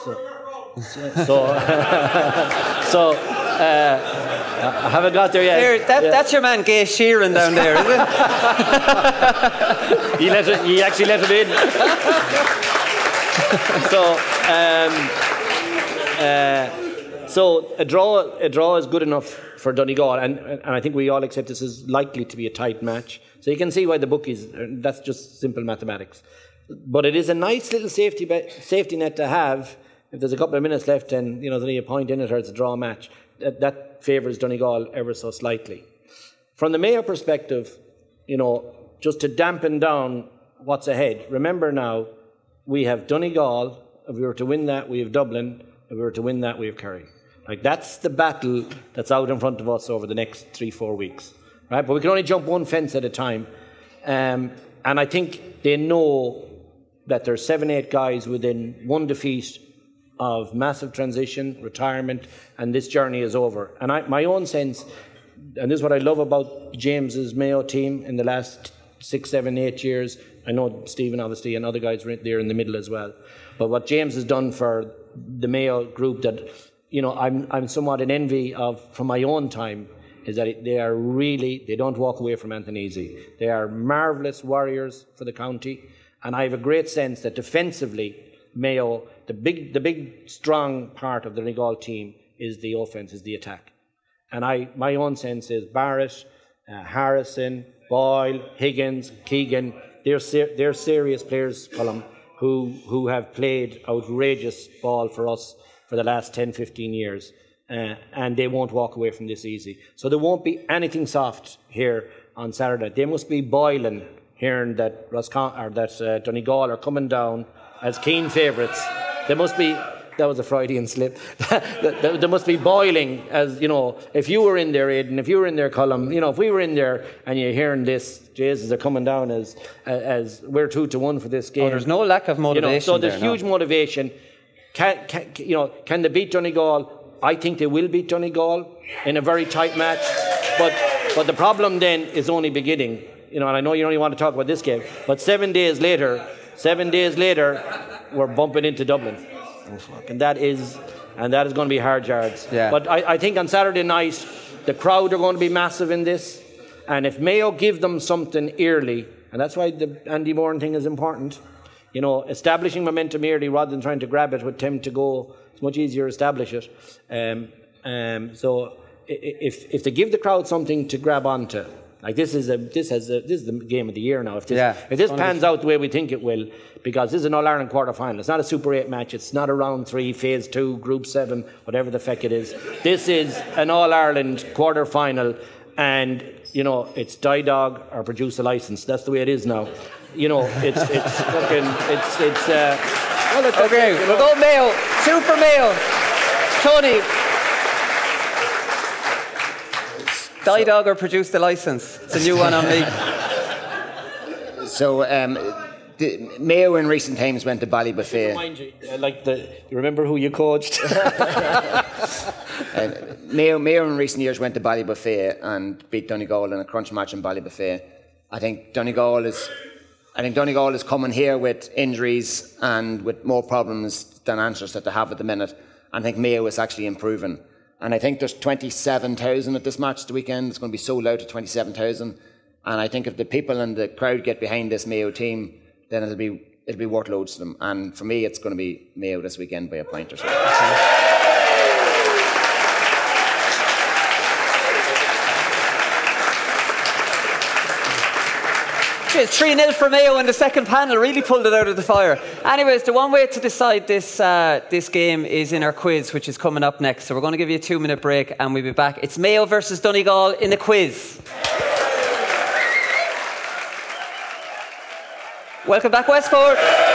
So, so, *laughs* so uh, I haven't got there yet. There, that, Yeah. That's your man, Gay Sheeran, down there, isn't it? he let it, he actually let it in. so, um, uh, so a draw, a draw is good enough for Donegal, and and I think we all accept this is likely to be a tight match. So you can see why the bookies. That's just simple mathematics. But it is a nice little safety be- safety net to have. If there's a couple of minutes left and you know there's only a point in it or it's a draw match, that, that favours Donegal ever so slightly. From the Mayo perspective, you know, just to dampen down what's ahead, remember now, we have Donegal. If we were to win that, we have Dublin. If we were to win that, we have Kerry. Like that's the battle that's out in front of us over the next three, four weeks, right? But we can only jump one fence at a time, um, and I think they know that there's seven, eight guys within one defeat of massive transition, retirement, and this journey is over. And I, my own sense, and this is what I love about James's Mayo team in the last six, seven, eight years. I know Stephen, obviously, and other guys were there in the middle as well. But what James has done for the Mayo group that, you know, I'm, I'm somewhat in envy of from my own time is that they are really, they don't walk away from Anthonysi. They are marvellous warriors for the county. And I have a great sense that defensively, Mayo, the big, the big strong part of the Donegal team is the offence, is the attack. And I, my own sense is Barrett, uh, Harrison, Boyle, Higgins, Keegan, they're, ser- they're serious players, Colum, who, who have played outrageous ball for us for the last 10, 15 years. Uh, and they won't walk away from this easy. So there won't be anything soft here on Saturday. They must be boiling, hearing that Roscon- or that uh, Donegal are coming down as keen favourites. They must be. That was a Freudian slip. *laughs* they must be boiling as you know. If you were in there, Aidan, if you were in their column, you know, if we were in there and you're hearing this, Jesus, they're coming down as as we're two to one for this oh, game. Oh, there's no lack of motivation. You know, so there's there, no. huge motivation. Can, can, you know, can they beat Donegal? I think they will beat Donegal in a very tight match. But, but the problem then is only beginning. You know, and I know you only want to talk about this game, but seven days later, seven days later, we're bumping into Dublin. Oh, fuck. And that is, and that is going to be hard yards. Yeah. But I, I think on Saturday night, the crowd are going to be massive in this. And if Mayo give them something early, and that's why the Andy Moran thing is important, you know, establishing momentum early rather than trying to grab it with 10 to go, it's much easier to establish it. Um, um, so if, if they give the crowd something to grab onto, like this is a this has a, this is the game of the year now. If this Yeah. if this be- pans out the way we think it will, because this is an All Ireland quarter final. It's not a Super Eight match. It's not a round three, phase two, group seven, whatever the feck it is. This is an All Ireland quarter final, and you know it's die dog or produce a license. That's the way it is now. You know it's it's fucking it's it's. Uh, well, it's Okay, we'll go Mayo. For Mayo. Tony. Die Dog or produce the license. It's a new one on me. So, um, the, Mayo in recent times went to Ballybofey. Mind you, uh, like the you remember who you coached? *laughs* Uh, Mayo, Mayo in recent years went to Ballybofey and beat Donegal in a crunch match in Ballybofey. I think Donegal is, I think Donegal is coming here with injuries and with more problems than answers that they have at the minute. I think Mayo is actually improving. And I think there's 27,000 at this match the weekend. It's going to be sold out to 27,000. And I think if the people and the crowd get behind this Mayo team, then it'll be it'll be worth loads to them. And for me, it's going to be Mayo this weekend by a point or so. It's 3 0 for Mayo in the second panel, really pulled it out of the fire. Anyways, the one way to decide this, uh, this game is in our quiz, which is coming up next. So we're going to give you a two minute break and we'll be back. It's Mayo versus Donegal in the quiz. Welcome back, Westport.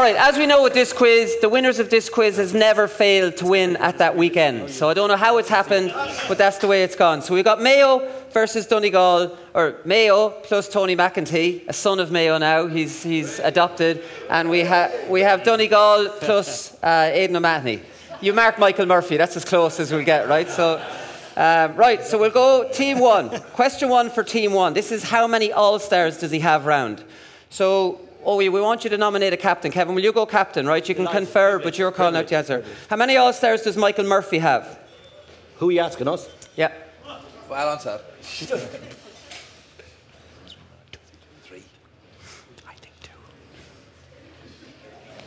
All right, as we know with this quiz, the winners of this quiz has never failed to win at that weekend. So I don't know how it's happened, but that's the way it's gone. So we've got Mayo versus Donegal, or Mayo plus Tony McEntee, a son of Mayo now. He's, he's adopted. And we, ha- we have Donegal plus uh, Aidan O'Mahony. You mark Michael Murphy, that's as close as we'll get, right? So, um, right, so we'll go team one. Question one for team one. This is how many All Stars does he have round? So, oh, we, we want you to nominate a captain. Kevin, will you go captain, right? You can confer, but you're calling out the answer. How many All Stars does Michael Murphy have? Who are you asking us? Yeah. Well answered.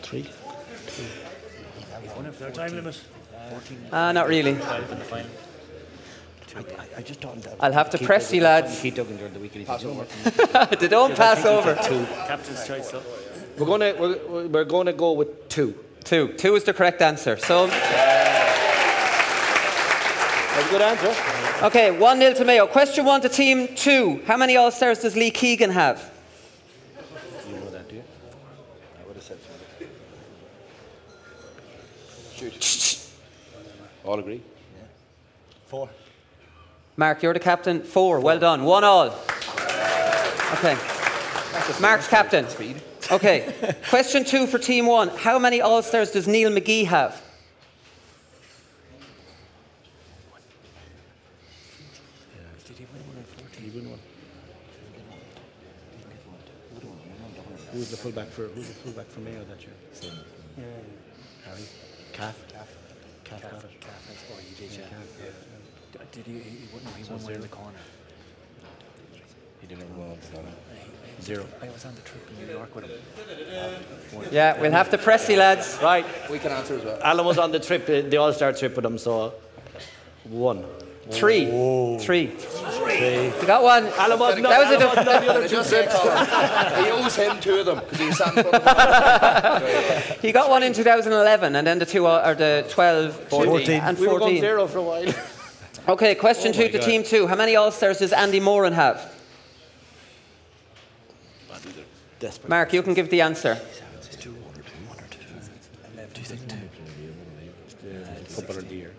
Three. Is there a time limit? Uh, not really. I, I just don't. I'll have to press you, lads. Keep Duggan during the week. and if he's over. *laughs* They don't pass over. Two. Captain's choice. So. We're gonna we're, we're gonna go with two. Two. Two is the correct answer. So, That's a good answer. okay, 1 0 to Mayo. Question one to team two. How many All Stars does Lee Keegan have? You know that, do you? I would have said so. All agree? Yeah. Four. Mark, you're the captain. Four. Well done. One all. Okay. Mark's captain. Speed. Okay. *laughs* Question two for team one. How many All Stars does Neil McGee have? Did he win one or four? Did he win one? Who was the fullback for Who was the fullback for Mayo that year? Harry. Calf. Oh, you did, yeah. Did he? He won, he won one in the corner. He didn't win Zero. I was on the trip in New York with him. Yeah, we'll have to press you, lads. Right. We can answer as well. Alan was on the trip, uh, the All Star trip with him, so one. Three. Three. Three. You got one. Alan was not, That was a was not the other two. just. *laughs* He owes him two of them because he sat in front of. *laughs* He got one in 2011, and then the two are the 12, 14, and We were going zero for a while. Okay, question Oh my two to God. team two. How many All Stars does Andy Moran have? Mark, you can give the answer. Footballer of the year.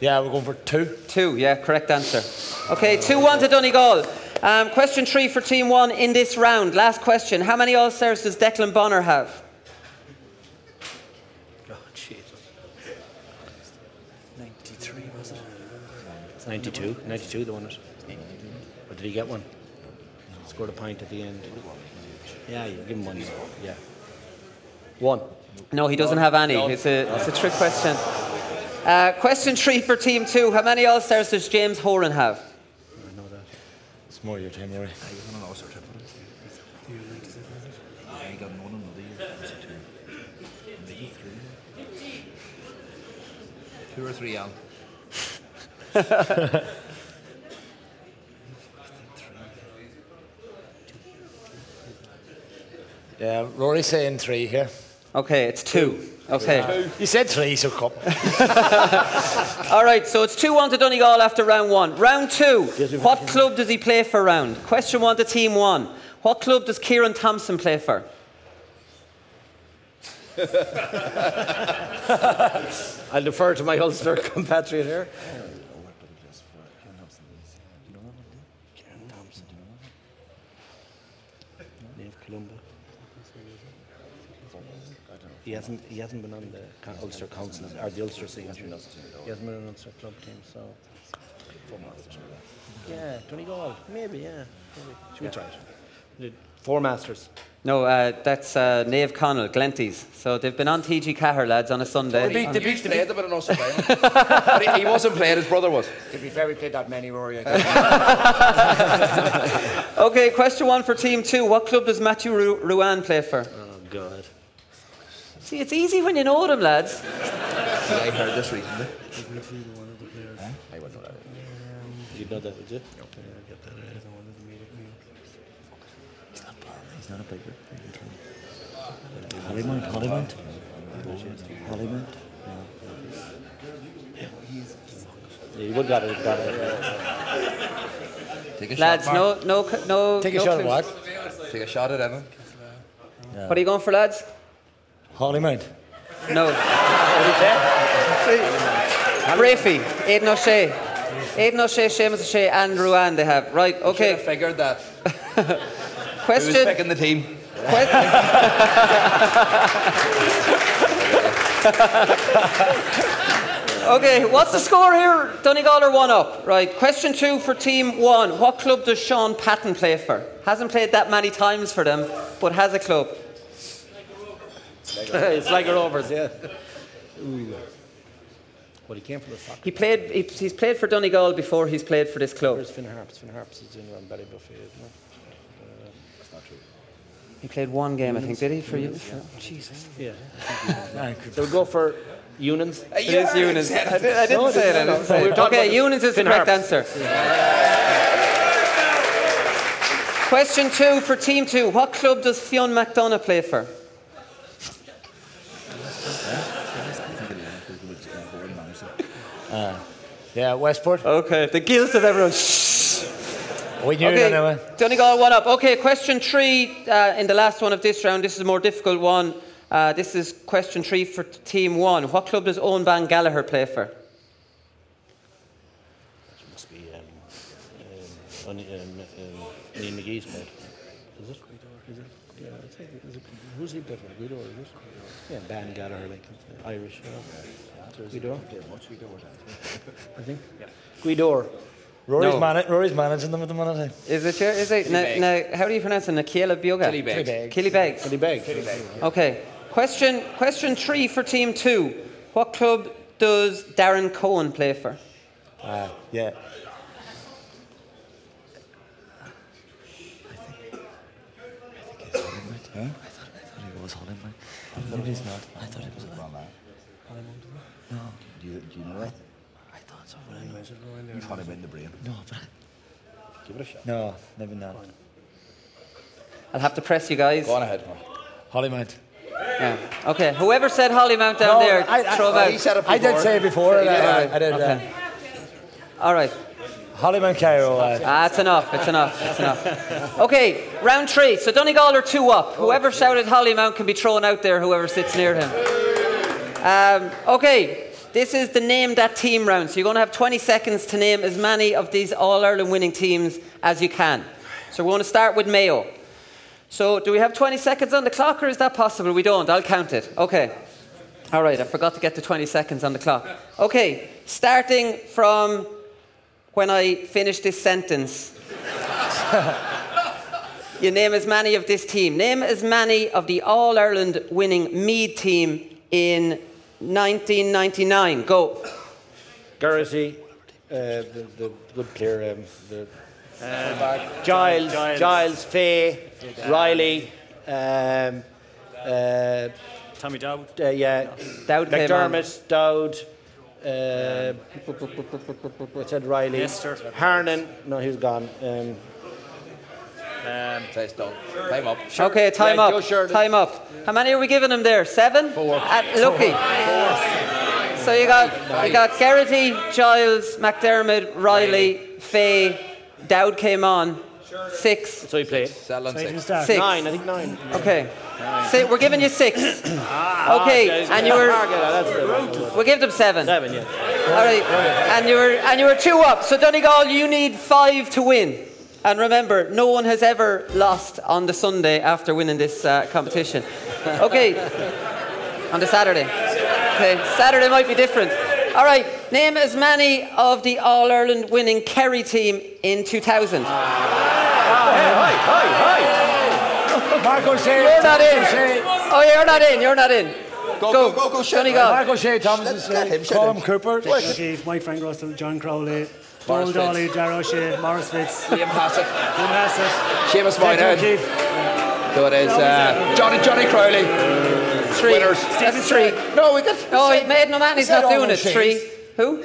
Yeah, we're going for two. Two, yeah, correct answer. Okay, 2 1 to Donegal. Um, question three for team one in this round. Last question. How many All Stars does Declan Bonner have? Oh, Jesus. 93, was it? It's 92. 92, the winners. Or did he get one? Scored a pint at the end. Yeah, you give him one. Yeah. One. No, he doesn't have any. It's a, it's a trick question. Uh, question three for team two. How many All Stars does James Horan have? I know that. It's more your time, Rory. Two or three, Al. *laughs* Yeah, Rory's saying three here. Okay, it's two. Okay. You said three, so cup. *laughs* All right, so it's 2 1 to Donegal after round one. Round two. What club does he play for round? Question one to team one. What club does Kieran Thompson play for? *laughs* I'll defer to my Ulster compatriot here. Naomh Columba. He hasn't, he hasn't been on the co- Ulster Council or the Ulster scene. He hasn't been on the Ulster club team, so. Yeah, twenty Donegal, maybe, yeah. Maybe. Should we try it? Four Masters. No, uh, that's uh, Naomh Conaill, Glenties. So they've been on TG Cahir, lads, on a Sunday. They beat, they beat, played a bit of Ulster But he, he wasn't playing, his brother was. To be fair, we played that many, Rory. *laughs* Okay, question one for team two. What club does Matthew Ru- Ruane play for? Oh, God. See, it's easy when you know them, lads. I heard this recently. I wouldn't know that. You'd know that, would you? He's not a big Hollymount, Hollymount. Hollymount. Yeah, you would got it. Got it. Take a Lads, shot, Mark. no, no, no. Take a no shot at what? Take a shot at Evan. What are you going for, lads? Hollymount. No. Breaffy, Aidan O'Shea. Aidan O'Shea, Seamus O'Shea, and Ruane they have. Right, Should have okay. figured that. *laughs* Question. Who's picking the team? *laughs* Okay, what's the score here? Donegal are one up. Right, question two for team one. What club does Shaun Patton play for? Hasn't played that many times for them, but has a club. *laughs* it's like a Rovers, yeah. Ooh. Well, he came from the soccer. He played. He, he's played for Donegal before he's played for this club. Where's Finn Harps? Finn Harps is in around Ballybofey, isn't it? Uh, that's not true. He played one game, I think. Did he for you? Jesus. Yeah. *laughs* so we go for Eunan's. It is Eunice. I, did, I didn't No, say it. I didn't say it. Okay, about Eunice is the correct Harps. answer. Question two for team two. What club does Fionn McDonagh play for? Uh, yeah, Westport. Okay, the guilt of everyone. We knew okay, that anyway. Donegal one up. Okay, question three uh, in the last one of this round. This is a more difficult one. Uh, this is question three for team one. What club does Eoghan Bán Gallagher play for? must be um, um, um, um, Neil McGee's mate. Is it? Is it? Yeah, I think is it, who's he for? Guido, is it? Yeah, Van Gallagher, like Irish. Uh, Guido. *laughs* I think. Yeah. Guido. Rory's, No. mana- Rory's managing them at the minute. eh? Is it? your- Is it? Na, na, how do you pronounce it? Na Cealla Beaga. Killybegs. Killybegs. Killybegs. Okay. Question, question three for team two. What club does Darren Coen play for? Uh, yeah. Huh? I thought, I thought it was Hollywood. Maybe it's not. I thought it was Hollywood. No. Do you, know that? I thought so. But You thought it in the brain. No, but Give it a shot. No, maybe not. I'll have to press you guys. Go on ahead. Hollymount. Yeah. Okay. Whoever said Hollymount down No, there, I- I- throw them well, out. he said it I did say it before, and I- I did, uh, All right. Hollymount Cairo. Uh, Ah, it's enough. It's enough. It's enough. Okay, round three. So Donegal are two up. Whoever shouted Hollymount can be thrown out there. Whoever sits near him. Um, okay, this is the name that team round. So you're going to have 20 seconds to name as many of these All Ireland winning teams as you can. So we're going to start with Mayo. So do we have 20 seconds on the clock, or is that possible? We don't. I'll count it. Okay. All right. I forgot to get the 20 seconds on the clock. Okay. Starting from when I finish this sentence. *laughs* you name as many of this team. Name as many of the All Ireland winning Mead team in 1999. Go. Geraghty, uh, the, the good player, um, the Giles, Giles. Giles, Fay, Riley, um, uh, Tommy Dowd. uh, yeah, Dowd came on. McDermott, Dowd. Uh, what's that? Riley, Lester. Harnan. No, he's gone. Um, Time up. Okay, time Yeah, Joe up. Sheridan. Time up. How many are we giving him there? Seven? Four. At Lucky. So you got you got Geraghty, Giles, McDermott, Riley, Fay, Dowd came on. Six. so he played. Sell on So you can six. start. Six. Nine, I think nine. Okay. Si we're giving you six. Ah, okay, and you were. That's We'll give them seven. seven, yeah. All right, and you were and you were two up. So Donegal, you need five to win. And remember, no one has ever lost on the Sunday after winning this uh, competition. *laughs* Okay, on the Saturday. Okay, Saturday might be different. All right, name as many of the All Ireland winning Kerry team in 2000. *laughs* Marco Shea. You're not in. Shea. Oh, you're not in. You're not in. Go, go, go, go, shut Donegal. Marco Shea, Thomas Let him, shut Colin him. Cooper. O'Keefe, Mike Frank Russell, John Crowley, Paul Morris Dolly, Fitz. Darragh O'Shea, Maurice Fitz, Liam Hassett. Jim Hassett, Seamus Declan Moynihan. So it is uh, Johnny Johnny Crowley. Three. Winners. That's three. No, we got. Oh, he made no man. He's not doing it. those Three. Who?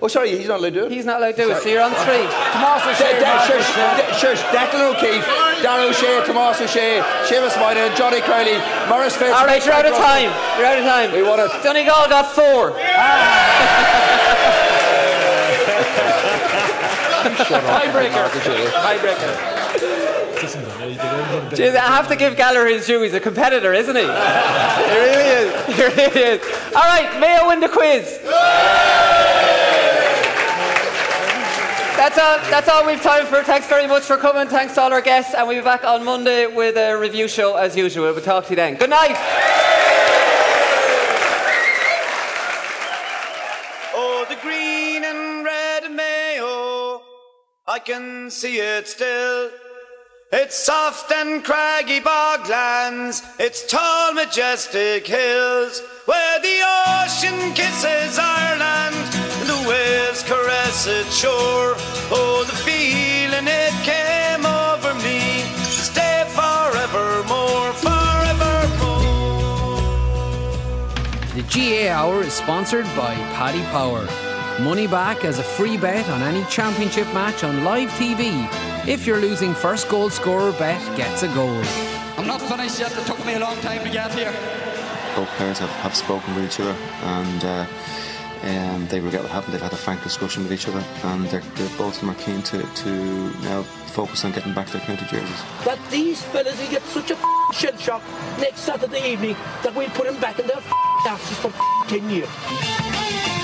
Oh, sorry, he's not allowed to do it. He's not allowed to do it. So you're on three. Tomas De- O'Shea. De- Marco shush, De- shush, Declan O'Keefe, Darren O'Shea, Tomas O'Shea, Seamus Moynihan, Johnny Crowley, Maurice Fitz. All right, Mike you're out of time. You're out of time. We won it. Donegal got four. Tiebreaker. Tiebreaker. Jeez, I have to give Gallagher his due. He's a competitor, isn't he? he really is. He really is. All right, Mayo win the quiz. That's all, that's all we've time for. Thanks very much for coming. Thanks to all our guests. And we'll be back on Monday with a review show as usual. We'll talk to you then. Good night. Oh, the green I can see it still. It's soft and craggy boglands, it's tall, majestic hills, where the ocean kisses Ireland, and the waves caress its shore. Oh, the feeling it came over me, stay forevermore, forevermore. The GAA Hour is sponsored by Paddy Power. Money back as a free bet on any championship match on live TV. If you're losing first goal scorer bet gets a goal. I'm not finished yet. It took me a long time to get here. both players have, have spoken with each other and uh, um, they regret what happened. They've had a frank discussion with each other and they're, they're, both of them are keen to, to now focus on getting back their county jerseys. that these fellas will get such a f***ing shell shock next Saturday evening that we'll put them back in their f***ing asses for f***ing 10 years.